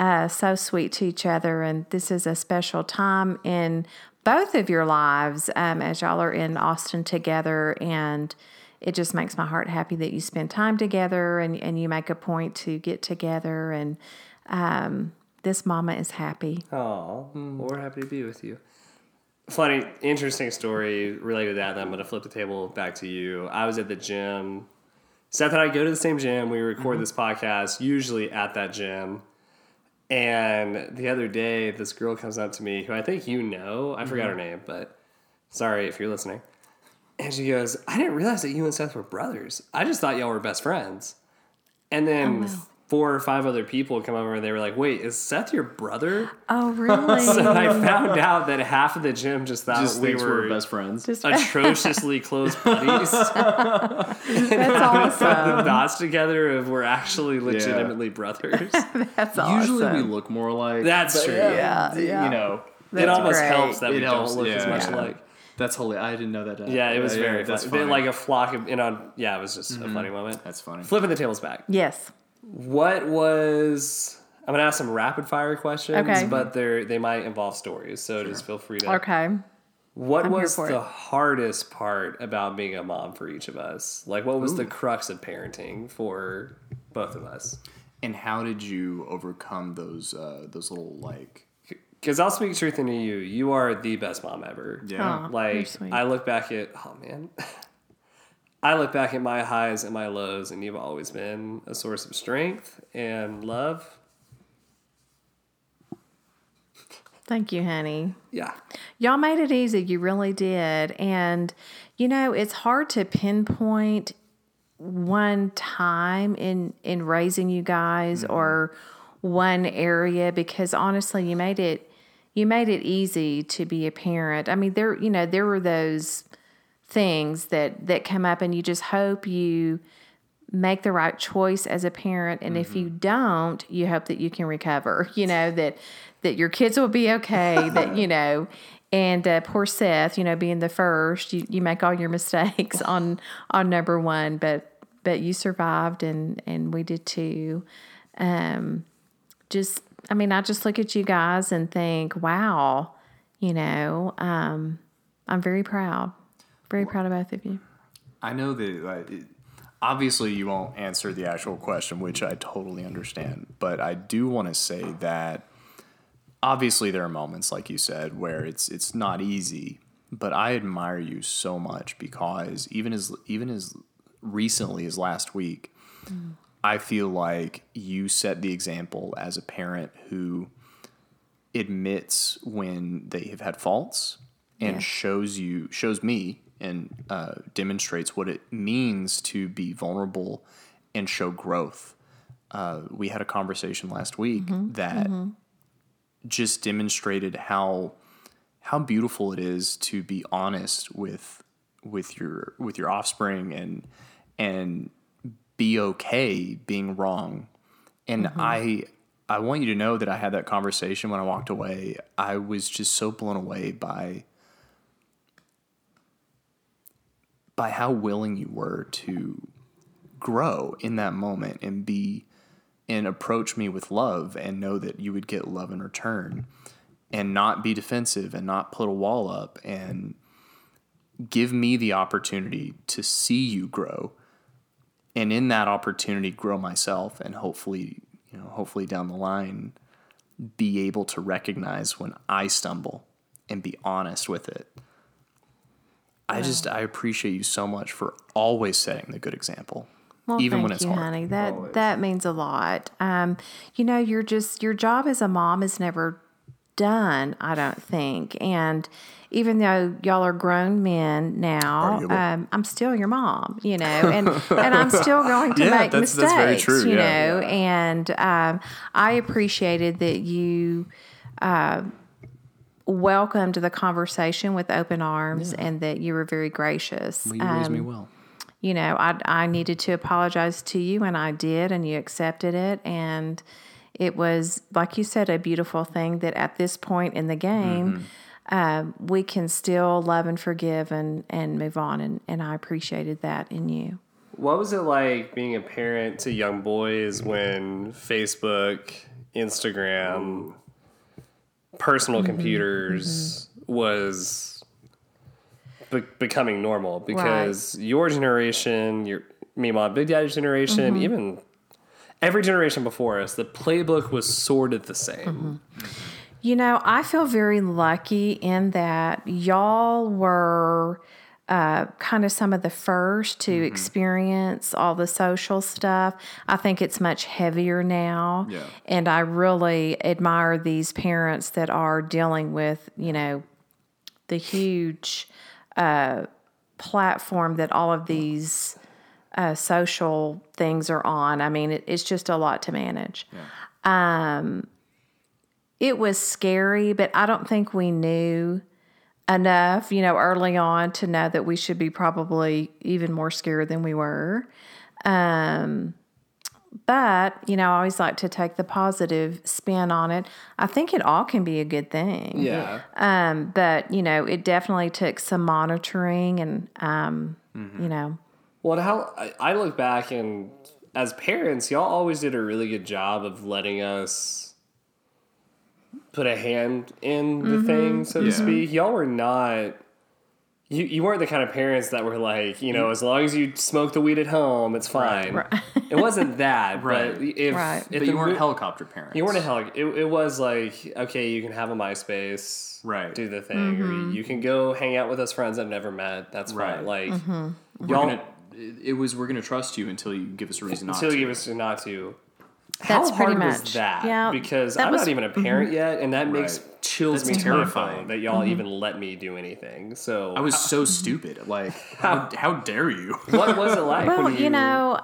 uh, so sweet to each other and this is a special time in both of your lives um, as y'all are in austin together and it just makes my heart happy that you spend time together and, and you make a point to get together and um, this mama is happy Oh, we're happy to be with you. Funny, interesting story related to that. Then I'm going to flip the table back to you. I was at the gym. Seth and I go to the same gym. We record this podcast usually at that gym. And the other day, this girl comes up to me who I think you know. I forgot mm-hmm. her name, but sorry if you're listening. And she goes, I didn't realize that you and Seth were brothers. I just thought y'all were best friends. And then oh, four or five other people come over and they were like, Wait, is Seth your brother? oh really So I found out that half of the gym just thought Just we thinks were we're best friends. Just- atrociously close buddies. that's the awesome dots together of we're actually legitimately brothers. that's awesome Usually we look more like. That's true. yeah, yeah. You know, it almost great. helps that we helps, don't look as much Yeah. alike. that's hilarious. I didn't know that. Yeah, it was very that's funny. funny. Like a flock of, and on, yeah, it was just a mm-hmm. funny moment. That's funny. Flipping the tables back. yes What was I'm gonna ask some rapid fire questions, Okay. but they're they might involve stories. So just feel free to. okay What I'm was the it. hardest part about being a mom for each of us? Like, what was the crux of parenting for both of us? And how did you overcome those uh, those little like? Because I'll speak truth into you. You are the best mom ever. Yeah. Aw. You're Like, sweet. I look back at, oh man. I look back at my highs and my lows, and you've always been a source of strength and love. thank you honey Yeah. Y'all made it easy. You really did. And, you know, it's hard to pinpoint one time in in raising you guys mm-hmm. or one area because honestly you made it you made it easy to be a parent. I mean there you know there were those things that that come up and you just hope you make the right choice as a parent and if you don't you hope that you can recover you know that that your kids will be okay that you know and uh, poor seth you know being the first you, you make all your mistakes on on number one but but you survived and and we did too. Um just i mean i just look at you guys and think wow you know um i'm very proud very proud of both of you I know that like, it, obviously you won't answer the actual question, which I totally understand. But I do want to say that obviously there are moments, like you said, where it's it's not easy. But I admire you so much because even as even as recently as last week, I feel like you set the example as a parent who admits when they have had faults and Yeah. shows you shows me and uh, demonstrates what it means to be vulnerable and show growth. Uh, we had a conversation last week that just demonstrated how how beautiful it is to be honest with with your with your offspring and and be okay being wrong. And I I want you to know that I had that conversation when I walked away. I was just so blown away by by how willing you were to grow in that moment and be and approach me with love and know that you would get love in return and not be defensive and not put a wall up and give me the opportunity to see you grow and in that opportunity grow myself and hopefully you know hopefully down the line be able to recognize when I stumble and be honest with it. I just I appreciate you so much for always setting the good example. Well, even thank when it's you, hard. honey. That Always. that means a lot. Um, you know, you're just your job as a mom is never done. I don't think, and even though y'all are grown men now, um, I'm still your mom. You know, and and I'm still going to Yeah, make that's- mistakes. that's very true, You yeah. know, and um, I appreciated that you. Uh, welcomed the conversation with open arms and that you were very gracious Well, you raised me Um, well. you know, I, I needed to apologize to you, and I did, and you accepted it. And it was, like you said, a beautiful thing that at this point in the game, um, we can still love and forgive and, and move on. And, and I appreciated that in you. What was it like being a parent to young boys when Facebook, Instagram, personal mm-hmm, computers mm-hmm. was be- becoming normal? Because your generation, your me, mom, big daddy's generation, mm-hmm. even every generation before us, the playbook was sort of the same. You know, I feel very lucky in that y'all were uh, kind of some of the first to experience all the social stuff. I think it's much heavier now. Yeah. And I really admire these parents that are dealing with, you know, the huge uh, platform that all of these uh, social things are on. I mean, it, it's just a lot to manage. Um, it was scary, but I don't think we knew enough, you know, early on to know that we should be probably even more scared than we were. Um, but, you know, I always like to take the positive spin on it. I think it all can be a good thing. Yeah. Um, but, you know, it definitely took some monitoring and, um, you know, Well, how I, I look back and as parents, y'all always did a really good job of letting us put a hand in the mm-hmm. thing, so to speak. Y'all were not. You, you weren't the kind of parents that were like, you know, mm. as long as you smoke the weed at home, it's fine. it wasn't that, Right. but if, Right. if But you weren't mo- helicopter parents. you weren't a hell. It, it was like, okay, you can have a MySpace, Right. Do the thing, or mm-hmm. you can go hang out with us friends I've never met. That's Right. fine. Like, mm-hmm. We're y'all gonna, it it was we're gonna trust you until you give us a reason not until you give us a not to. That's How pretty hard was much. that? Yeah, because that I'm was- not even a parent yet, and that makes chills That's me terrifying terrifying. that y'all even let me do anything. So I was so stupid. Like, how, how dare you? what was it like? Well, when you know,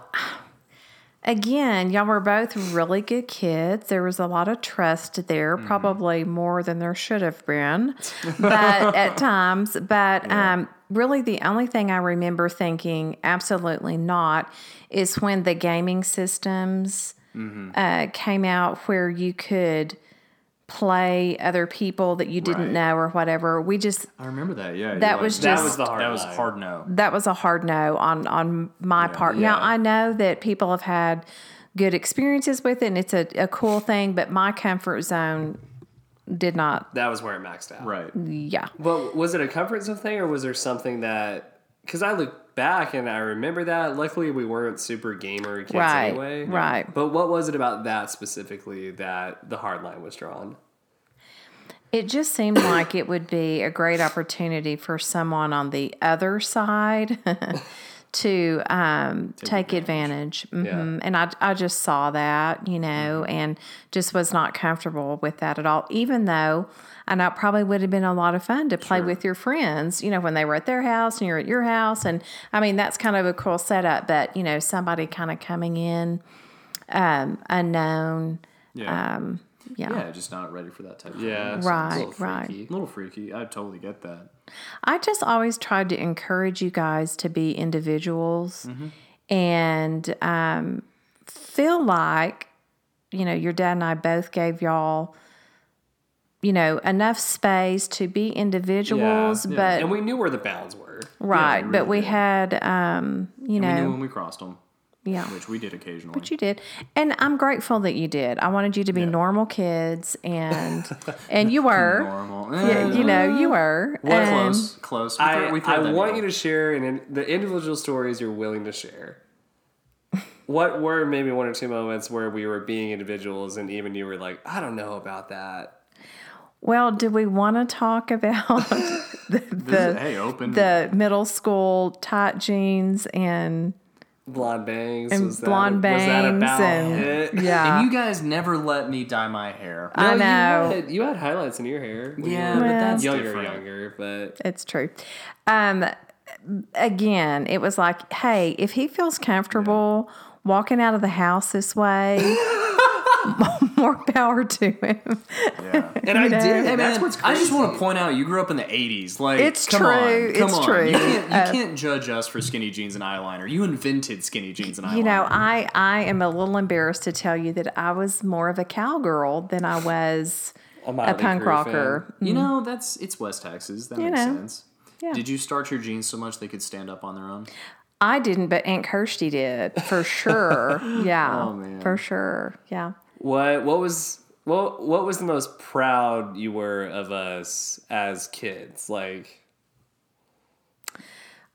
again, y'all were both really good kids. There was a lot of trust there, Mm-hmm. probably more than there should have been, but at times. But um, really, the only thing I remember thinking absolutely not is when the gaming systems Mm-hmm. uh, came out where you could play other people that you didn't Right. know or whatever. We just I remember that. Yeah, That you're was That just- was the hard that was line. hard no. that was a hard no on on my part. Now I know that people have had good experiences with it, and it's a, a cool thing. But my comfort zone did not. that was where it maxed out. Right. Yeah, But was it a comfort zone thing, or was there something that? Because I look back and I remember that. Luckily, we weren't super gamer kids Right, anyway. right. But what was it about that specifically that the hard line was drawn? it just seemed like it would be a great opportunity for someone on the other side. To um, take, advantage, hmm Yeah. and I I just saw that, you know, and just was not comfortable with that at all. Even though I know it probably would have been a lot of fun to play with your friends, you know, when they were at their house and you're at your house, and I mean that's kind of a cool setup. But you know, somebody kind of coming in um, unknown, Yeah. yeah. Yeah, just not ready for that type of Yeah. thing. Right, a little right. freaky. A little freaky. I totally get that. I just always tried to encourage you guys to be individuals Mm-hmm. and um, feel like, you know, your dad and I both gave y'all, you know, enough space to be individuals, Yeah. but and we knew where the bounds were. right, we but really we did. had, um, you We knew know, when we crossed them, yeah. which we did occasionally. But you did, and I'm grateful that you did. I wanted you to be Yeah. normal kids, and and you were, Normal. yeah, you know, you were. What Um, close, close. We I, throw- we throw I want in. you to share in the individual stories you're willing to share. What were maybe one or two moments where we were being individuals and even you were like, I don't know about that. Well, do we want to talk about the, This is- hey, open. the middle school tight jeans and Blonde bangs. And was that, blonde was that bangs about and- it? yeah, and you guys never let me dye my hair. I know. You had, you had highlights in your hair. when you Yeah, were but that's younger, different. younger, but it's true. Um, again, it was like, hey, if he feels comfortable walking out of the house this way, more power to him. Yeah. and I know. did. Hey That's man, what's I just want to point out you grew up in the '80s. Like, It's come true, On, come it's on. true. You can't, you Uh, can't judge us for skinny jeans and eyeliner. You invented skinny jeans and eyeliner. You know, I I am a little embarrassed to tell you that I was more of a cowgirl than I was A a Motley punk Crue rocker. You know, that's it's West Texas. That You makes know. sense. Yeah. Did you start your jeans so much they could stand up on their own? I didn't, but Aunt Kirsty did for sure. Yeah, Oh, man. for sure. Yeah. What what was what what was the most proud you were of us as kids? Like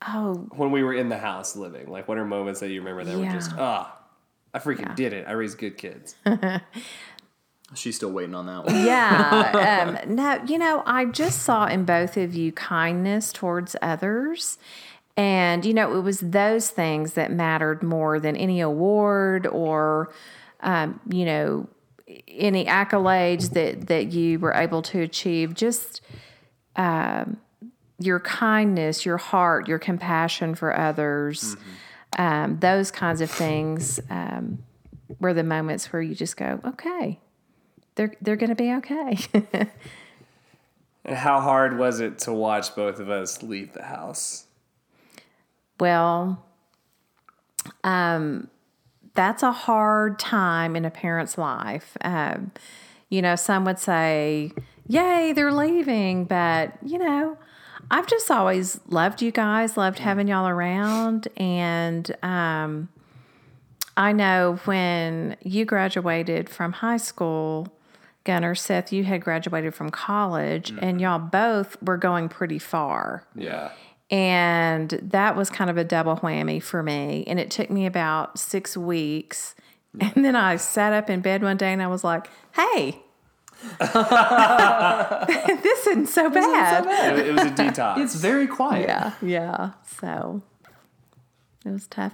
Oh, when we were in the house living. Like what are moments that you remember that were just Yeah. ah, I freaking did it. I raised good kids. She's still waiting on that one. yeah. um, no, you know, I just saw in both of you kindness towards others. And, you know, it was those things that mattered more than any award or, um, you know, any accolades that, that you were able to achieve. Just um, your kindness, your heart, your compassion for others, um, those kinds of things um, were the moments where you just go, okay, they're they're going to be okay. And how hard was it to watch both of us leave the house? well, um, that's a hard time in a parent's life. Um, you know, some would say, "Yay, they're leaving," but you know, I've just always loved you guys, loved having y'all around, and um, I know when you graduated from high school. Gunner, Seth, you had graduated from college, and y'all both were going pretty far. Yeah. And that was kind of a double whammy for me. And it took me about six weeks. And then I sat up in bed one day and I was like, hey, this isn't so bad. It, it was a detox. It's very quiet. Yeah, yeah. So it was tough.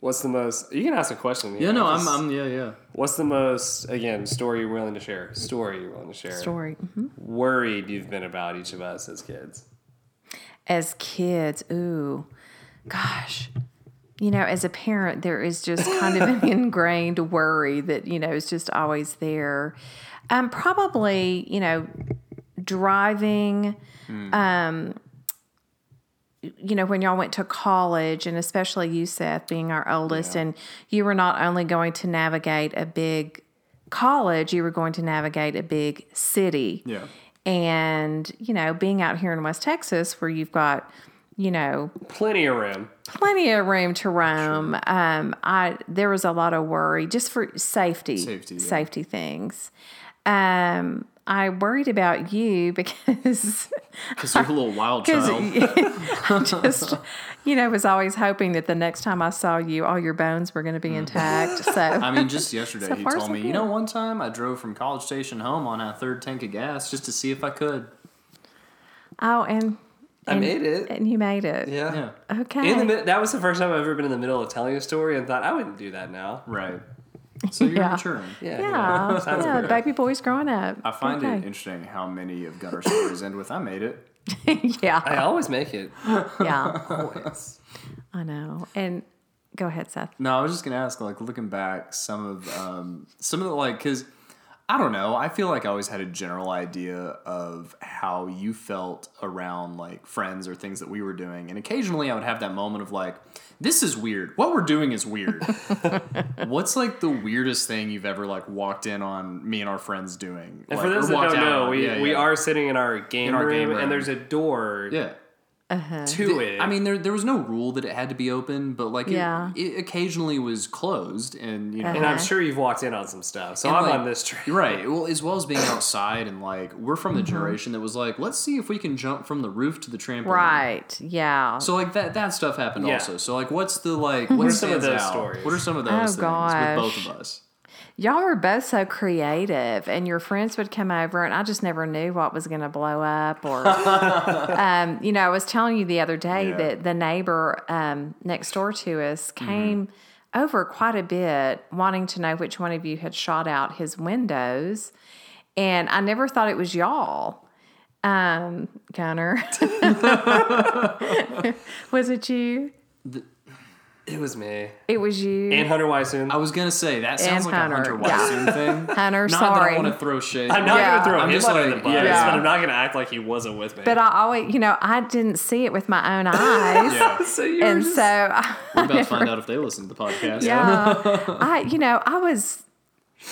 What's the most? You can ask a question. Yeah, no, I'm, I'm, yeah, yeah. What's the most? Again, story you're willing to share. Story you're willing to share. Story. hmm Worried you've been about each of us as kids. As kids, ooh, gosh. You know, as a parent, there is just kind of an ingrained worry that, you know, is just always there. Um, probably, you know, driving, um, you know, when y'all went to college, and especially you, Seth, being our oldest, and you were not only going to navigate a big college, you were going to navigate a big city. Yeah. And, you know, being out here in West Texas where you've got, you know, Plenty of room. plenty of room to roam. Um, I there was a lot of worry just for safety, Safety, yeah. safety things. Um, I worried about you because Because you're a little wild child. I just you know was always hoping that the next time I saw you, all your bones were going to be intact. So Mm. I mean, just yesterday So he told so me, good. you know, one time I drove from College Station home on a third tank of gas just to see if I could. oh, and, I and- made it. and you made it. Yeah. Okay. In the that was the first time I've ever been in the middle of telling a story and thought I wouldn't do that now. Right. So you're Yeah. maturing. Yeah. yeah, Sounds yeah, baby boy's growing up. I find it interesting how many of Gunner's stories end with "I made it." yeah, I always make it. yeah, Always. I know. And go ahead, Seth. No, I was just gonna ask, like, looking back, some of um, some of the like, because I don't know. I feel like I always had a general idea of how you felt around like friends or things that we were doing. And occasionally I would have that moment of like, this is weird. What we're doing is weird. What's like the weirdest thing you've ever like walked in on me and our friends doing? And Like, for those that don't know, on? we, Yeah, we yeah. are sitting in our game, In our room, game room. and there's a door Yeah. Uh-huh. to it. I mean, there there was no rule that it had to be open, but like it, Yeah. it occasionally was closed, and you know, uh-huh. and I'm sure you've walked in on some stuff. So And, I'm like, on this train. Right. Well, as well as being outside and like we're from Mm-hmm. the generation that was like, let's see if we can jump from the roof to the trampoline. Right. Yeah. So like that that stuff happened Yeah. also. So like, what's the like? Mm-hmm. What are some of those out? stories? What are some of those Oh, things gosh. with both of us? Y'all were both so creative, and your friends would come over, and I just never knew what was going to blow up. Or, um, you know, I was telling you the other day Yeah. that the neighbor um, next door to us Mm-hmm. came over quite a bit, wanting to know which one of you had shot out his windows, and I never thought it was y'all. Um, Gunner, was it you? It was me It was you, and Hunter Weisman. I was gonna say that sounds And like Hunter, a Hunter yeah. Thing. Hunter. Not sorry, that I want to throw shade. I'm not Yeah. gonna throw I'm him just under like, the bus, yeah. but I'm not gonna act like he wasn't with me. but I always, you know, I didn't see it with my own eyes. yeah, so you and so I, we're about to find out if they listen to the podcast. yeah i you know i was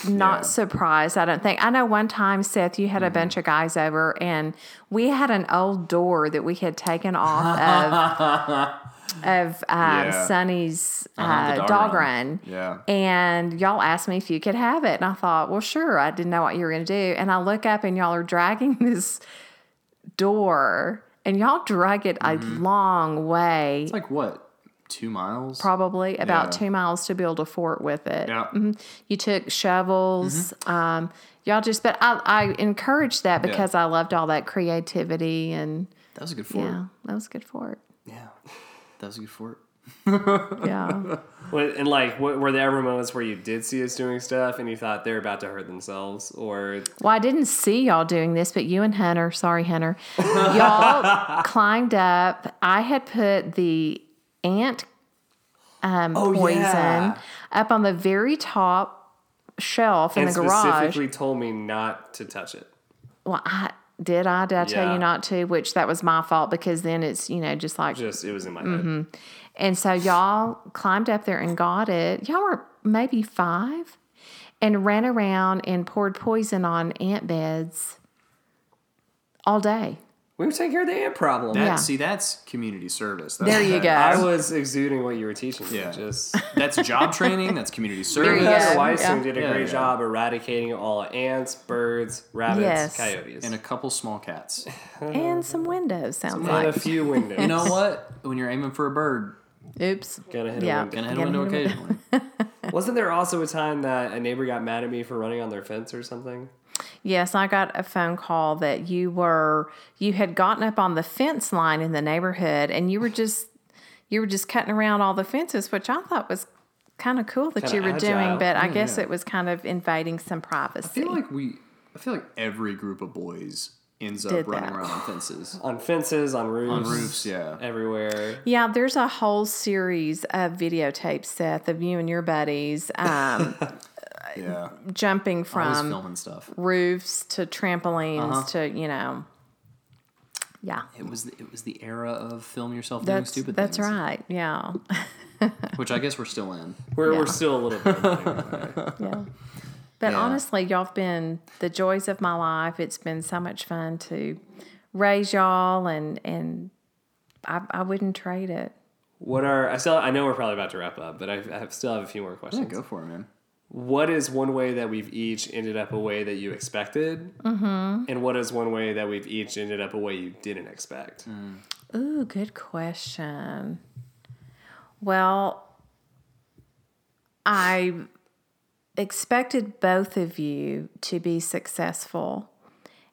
not Yeah. surprised i don't think i know one time seth you had a bunch of guys over and we had an old door that we had taken off of um, Yeah. sonny's uh, Uh-huh, dog, dog run, run. Yeah. and y'all asked me if you could have it and i thought well sure i didn't know what you were going to do and i look up and y'all are dragging this door and y'all drag it a long way It's like what, two miles? probably about Yeah. two miles to build a fort with it. Yeah. You took shovels. Um, y'all just, but I, I encouraged that Yeah. because I loved all that creativity and That was a good fort. yeah, that was good fort. Yeah. That was a good fort. Yeah. What- and like, what, were there ever moments where you did see us doing stuff and you thought they're about to hurt themselves, or well, I didn't see y'all doing this, but you and Hunter, sorry, Hunter, y'all climbed up. I had put the ant um, poison yeah. up on the very top shelf in the garage. specifically told me not to touch it? Well, I did I did I tell Yeah. you not to, which that was my fault because then it's you know just like Just it was in my Mm-hmm. head. and so y'all climbed up there and got it. Y'all were maybe five, and ran around and poured poison on ant beds all day. We were taking care of the ant problem. That, Yeah. See, that's community service. That's There you go. I was exuding what you were teaching me. Yeah. Just That's job training. That's community service. go. Hunter Yeah. Weissing Yeah. did a Yeah, great yeah. job eradicating all ants, birds, rabbits, Yes. coyotes, And a couple small cats. and some windows sounds and like. a few windows. You know what? When you're aiming for a bird, Oops. Gonna hit a Yeah. window. gonna hit a Gonna window hit a window. occasionally. Wasn't there also a time that a neighbor got mad at me for running on their fence or something? Yes, I got a phone call that you were you had gotten up on the fence line in the neighborhood and you were just you were just cutting around all the fences, which I thought was kind of cool that Kinda you were agile. doing, but I guess yeah. it was kind of invading some privacy. I feel like we. I feel like every group of boys ends up running that. around on fences. On fences, on roofs, On roofs, yeah. everywhere. yeah, there's a whole series of videotapes, Seth, of you and your buddies um, Yeah. jumping from filming stuff. roofs to trampolines Uh-huh. to you know, yeah. It was the, it was the era of film yourself doing That's stupid that's things. right. Yeah, Which I guess we're still in. We're, Yeah. we're still a little bit. anyway. yeah. But Yeah. honestly, y'all have been the joys of my life. It's been so much fun to raise y'all, and and I, I wouldn't trade it. What are I still? I know we're probably about to wrap up, but I, I still have a few more Yeah, questions. go for it, man. What is one way that we've each ended up a way that you expected, mm-hmm. and what is one way that we've each ended up a way you didn't expect? Ooh, good question. Well, I expected both of you to be successful.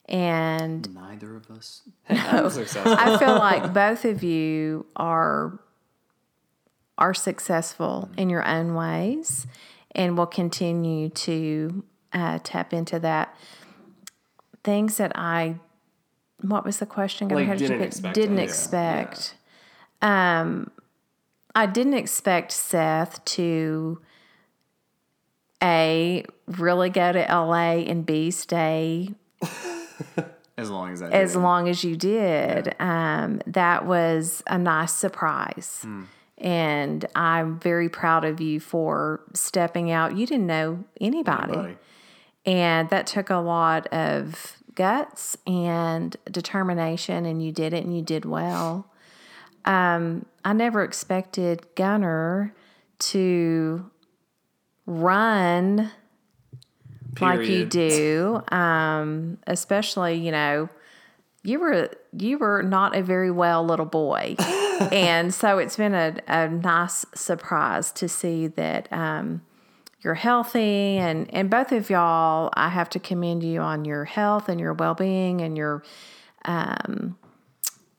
And Neither of us. I was successful. I feel like both of you are are successful in your own ways and we'll continue to uh, tap into that. Things that I, what was the question? Like, How did didn't expect Didn't it. Yeah. Um, I didn't expect Seth to A, really go to LA and B, stay As long as I as did. long as you did. Um, that was a nice surprise. Hmm. And I'm very proud of you for stepping out. You didn't know anybody. Anybody. And that took a lot of guts and determination, and you did it and you did well. Um, I never expected Gunner to run like you do, um, especially, you know, you were you were not a very well little boy, and so it's been a, a nice surprise to see that um, you're healthy, and and both of y'all, I have to commend you on your health and your well being and your um,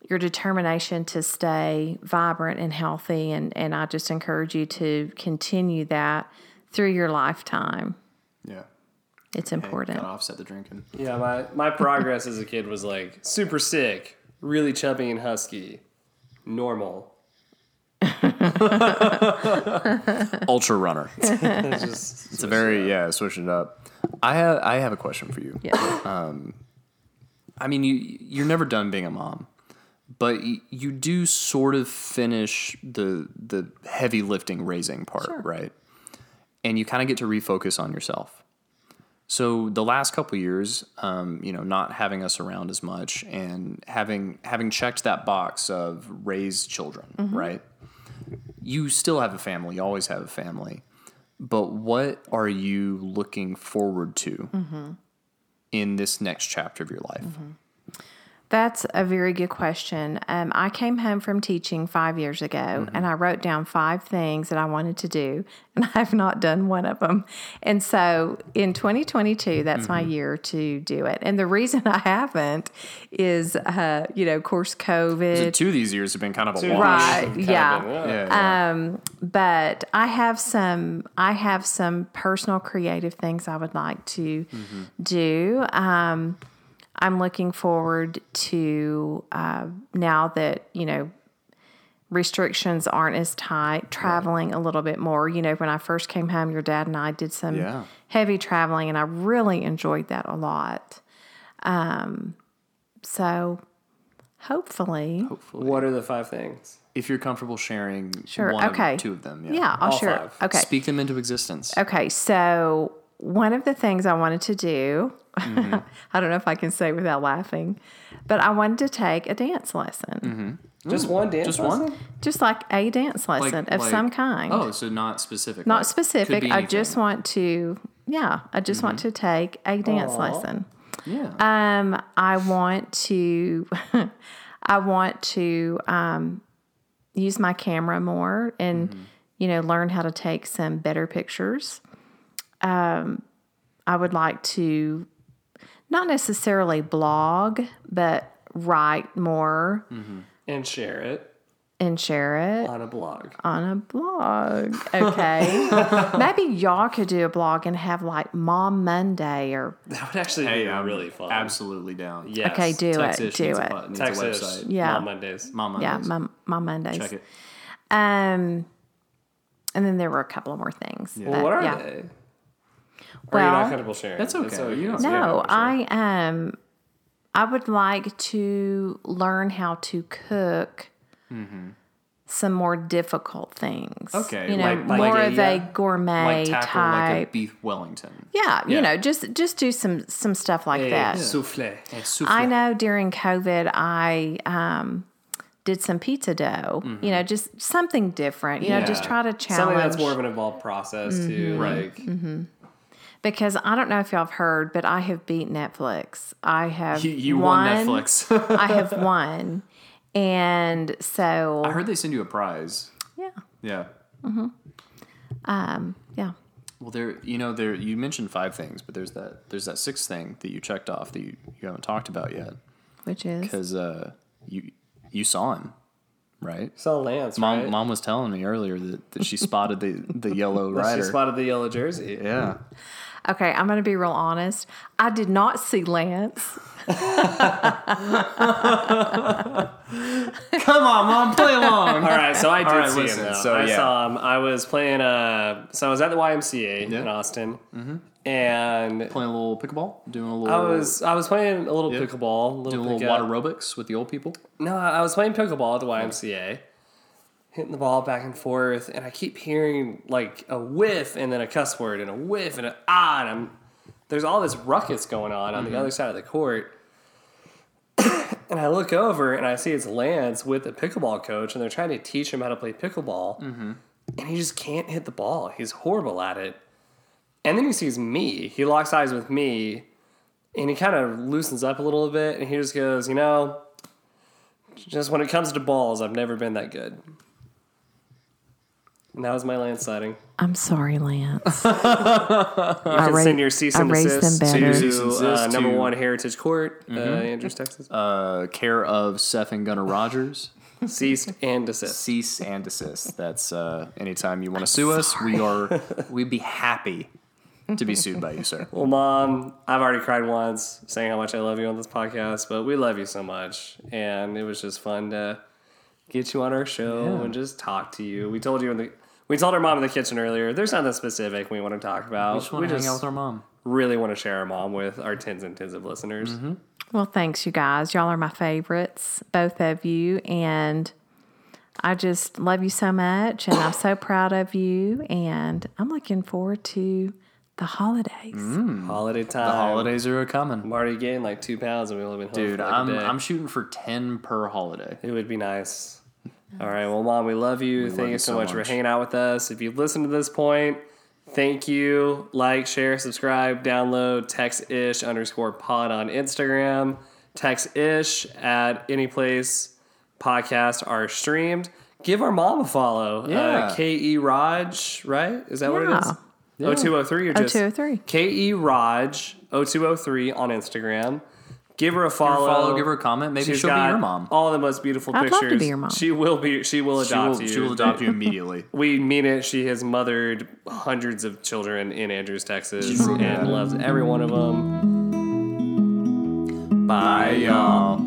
your determination to stay vibrant and healthy, and and I just encourage you to continue that through your lifetime. Yeah. It's important. gotta offset the drinking. Yeah, my, my progress as a kid was like super sick, really chubby and husky, normal. Ultra runner. It's just It's a very yeah, switch it up. I have I have a question for you. Yeah. Um, I mean, you you're never done being a mom, but y- you do sort of finish the the heavy lifting raising part, right? And you kind of get to refocus on yourself. So the last couple years, um, you know, not having us around as much and having having checked that box of raise children, mm-hmm. right? You still have a family. You always have a family. But what are you looking forward to mm-hmm. in this next chapter of your life? Mm-hmm. That's a very good question. Um, I came home from teaching five years ago and I wrote down five things that I wanted to do, and I have not done one of them. And so in 2022, that's my year to do it. And the reason I haven't is, uh, you know, of course, COVID. So two of these years have been kind of a Two wash. Right, years have kinda yeah. been, Yeah, yeah. Um, but I have some I have some personal creative things I would like to do. Um, I'm looking forward to uh, now that you know restrictions aren't as tight, traveling a little bit more. You know, when I first came home, your dad and I did some Yeah. heavy traveling, and I really enjoyed that a lot. Um, so hopefully, What are the five things? if you're comfortable sharing Sure, one okay. or two of them, yeah. yeah, I'll All share. five. Okay, Speak them into existence. Okay, so one of the things I wanted to do, I don't know if I can say without laughing, but I wanted to take a dance lesson, Just one dance Just lesson? one? just like a dance Like- lesson of like- some kind. Oh, so not specific. Not like, specific. I just want to, yeah, I just want to take a dance Aw. lesson. Yeah. Um, I want to, I want to um, use my camera more and Mm-hmm. you know learn how to take some better pictures. Um, I would like to, not necessarily blog, but write more And share it and share it on a blog. on a blog. Okay, maybe y'all could do a blog and have like Mom Monday or That would actually hey, be I'm really fun. absolutely down. Yes. okay, do Texas it, do needs it. A, bu- needs Texas. a website. Yeah. Mom Mondays. Mama. yeah. Mom, Mom Mondays. Check it. Um, and then there were a couple of more things. Well, but what are yeah. they? Or are you Well, not comfortable sharing? That's okay. You don't- No, for sure. I um, I would like to learn how to cook. Some more difficult things. Mm-hmm. Okay, you know, like- like more a, of a gourmet Like tackle type. like a beef Wellington. yeah, Yeah. you know, just just do some some stuff like A that. souffle. And souffle. I know during COVID, I um, did some pizza dough. You know, just something different. You know, just try to challenge. Something that's more of an involved process Mm-hmm. too. Like because I don't know if y'all have heard, but I have beat Netflix. I have You, you won won Netflix. I have won, and so I heard they send you a prize. yeah, Yeah. um, yeah. Well, there, you know, there. You mentioned five things, but there's that. There's that sixth thing that you checked off that you, you haven't talked about yet, Which is because uh, you you saw him, right? saw Lance, Mom, right? mom was telling me earlier that, that she spotted the the yellow rider. She spotted the yellow jersey. yeah. Okay. I'm going to be real honest. I did not see Lance. Come on, mom, play along. All right, so I did All right, see listen, him though. so, I yeah. saw him. I was playing. Uh, so I was at the YMCA Yeah. in Austin, and Playing a little pickleball, doing a little. I was I was playing a little Yeah. pickleball, a little doing a little water aerobics with the old people. No, I was playing pickleball at the YMCA, hitting the ball back and forth, and I keep hearing like a whiff and then a cuss word and a whiff and a ah, and I'm there's all this ruckus going on on the other side of the court. and I look over and I see it's Lance with the pickleball coach, and they're trying to teach him how to play pickleball, and he just can't hit the ball. He's horrible at it. And then he sees me. He locks eyes with me, and he kind of loosens up a little bit, and he just goes, you know. Just when it comes to balls, I've never been that good. And that was my Lance sighting. I'm sorry, Lance. You I can ra- send your cease I and raised desist them to better. Cease and uh, desist number to- one Heritage Court, uh, Andrews, Texas. Uh, care of Seth and Gunnar Rogers. Cease and desist. Cease and desist. That's uh, anytime you want to sue us, we are. We'd be happy to be sued by you, sir. Well, mom, I've already cried once saying how much I love you on this podcast, but we love you so much, and it was just fun to get you on our show Yeah. and just talk to you. We told you in the we told our mom in the kitchen earlier. There's nothing specific we want to talk about. We just want to hang out with our mom. really want to share our mom with our tens and tens of listeners. Mm-hmm. Well, thanks, you guys. Y'all are my favorites, both of you. And I just love you so much. And I'm so proud of you. And I'm looking forward to the holidays. Mm. Holiday time. The holidays are coming, I'm already gained like two pounds and we've only been home dude. for like I'm a day. I'm shooting for ten per holiday. It would be nice. All right. Well, Mom, we love you. thank love you you so, so much, for hanging out with us. If you've listened to this point, thank you. Like, share, subscribe, download text ish underscore pod on Instagram. Text ish at any place podcasts are streamed. Give our mom a follow. Yeah. Uh, K E Raj, right? Is that what it is? Yeah. 0203 or just 0203. K E Raj 0203 on Instagram. Give her a follow. Follow, give her a comment. Maybe She's she'll be got your mom. All the most beautiful I'd love pictures. to be your mom. She will be. She will She adopt will, you. she will adopt you immediately. We mean it. She has mothered hundreds of children in Andrews, Texas, really and good. loves every one of them. Bye, y'all.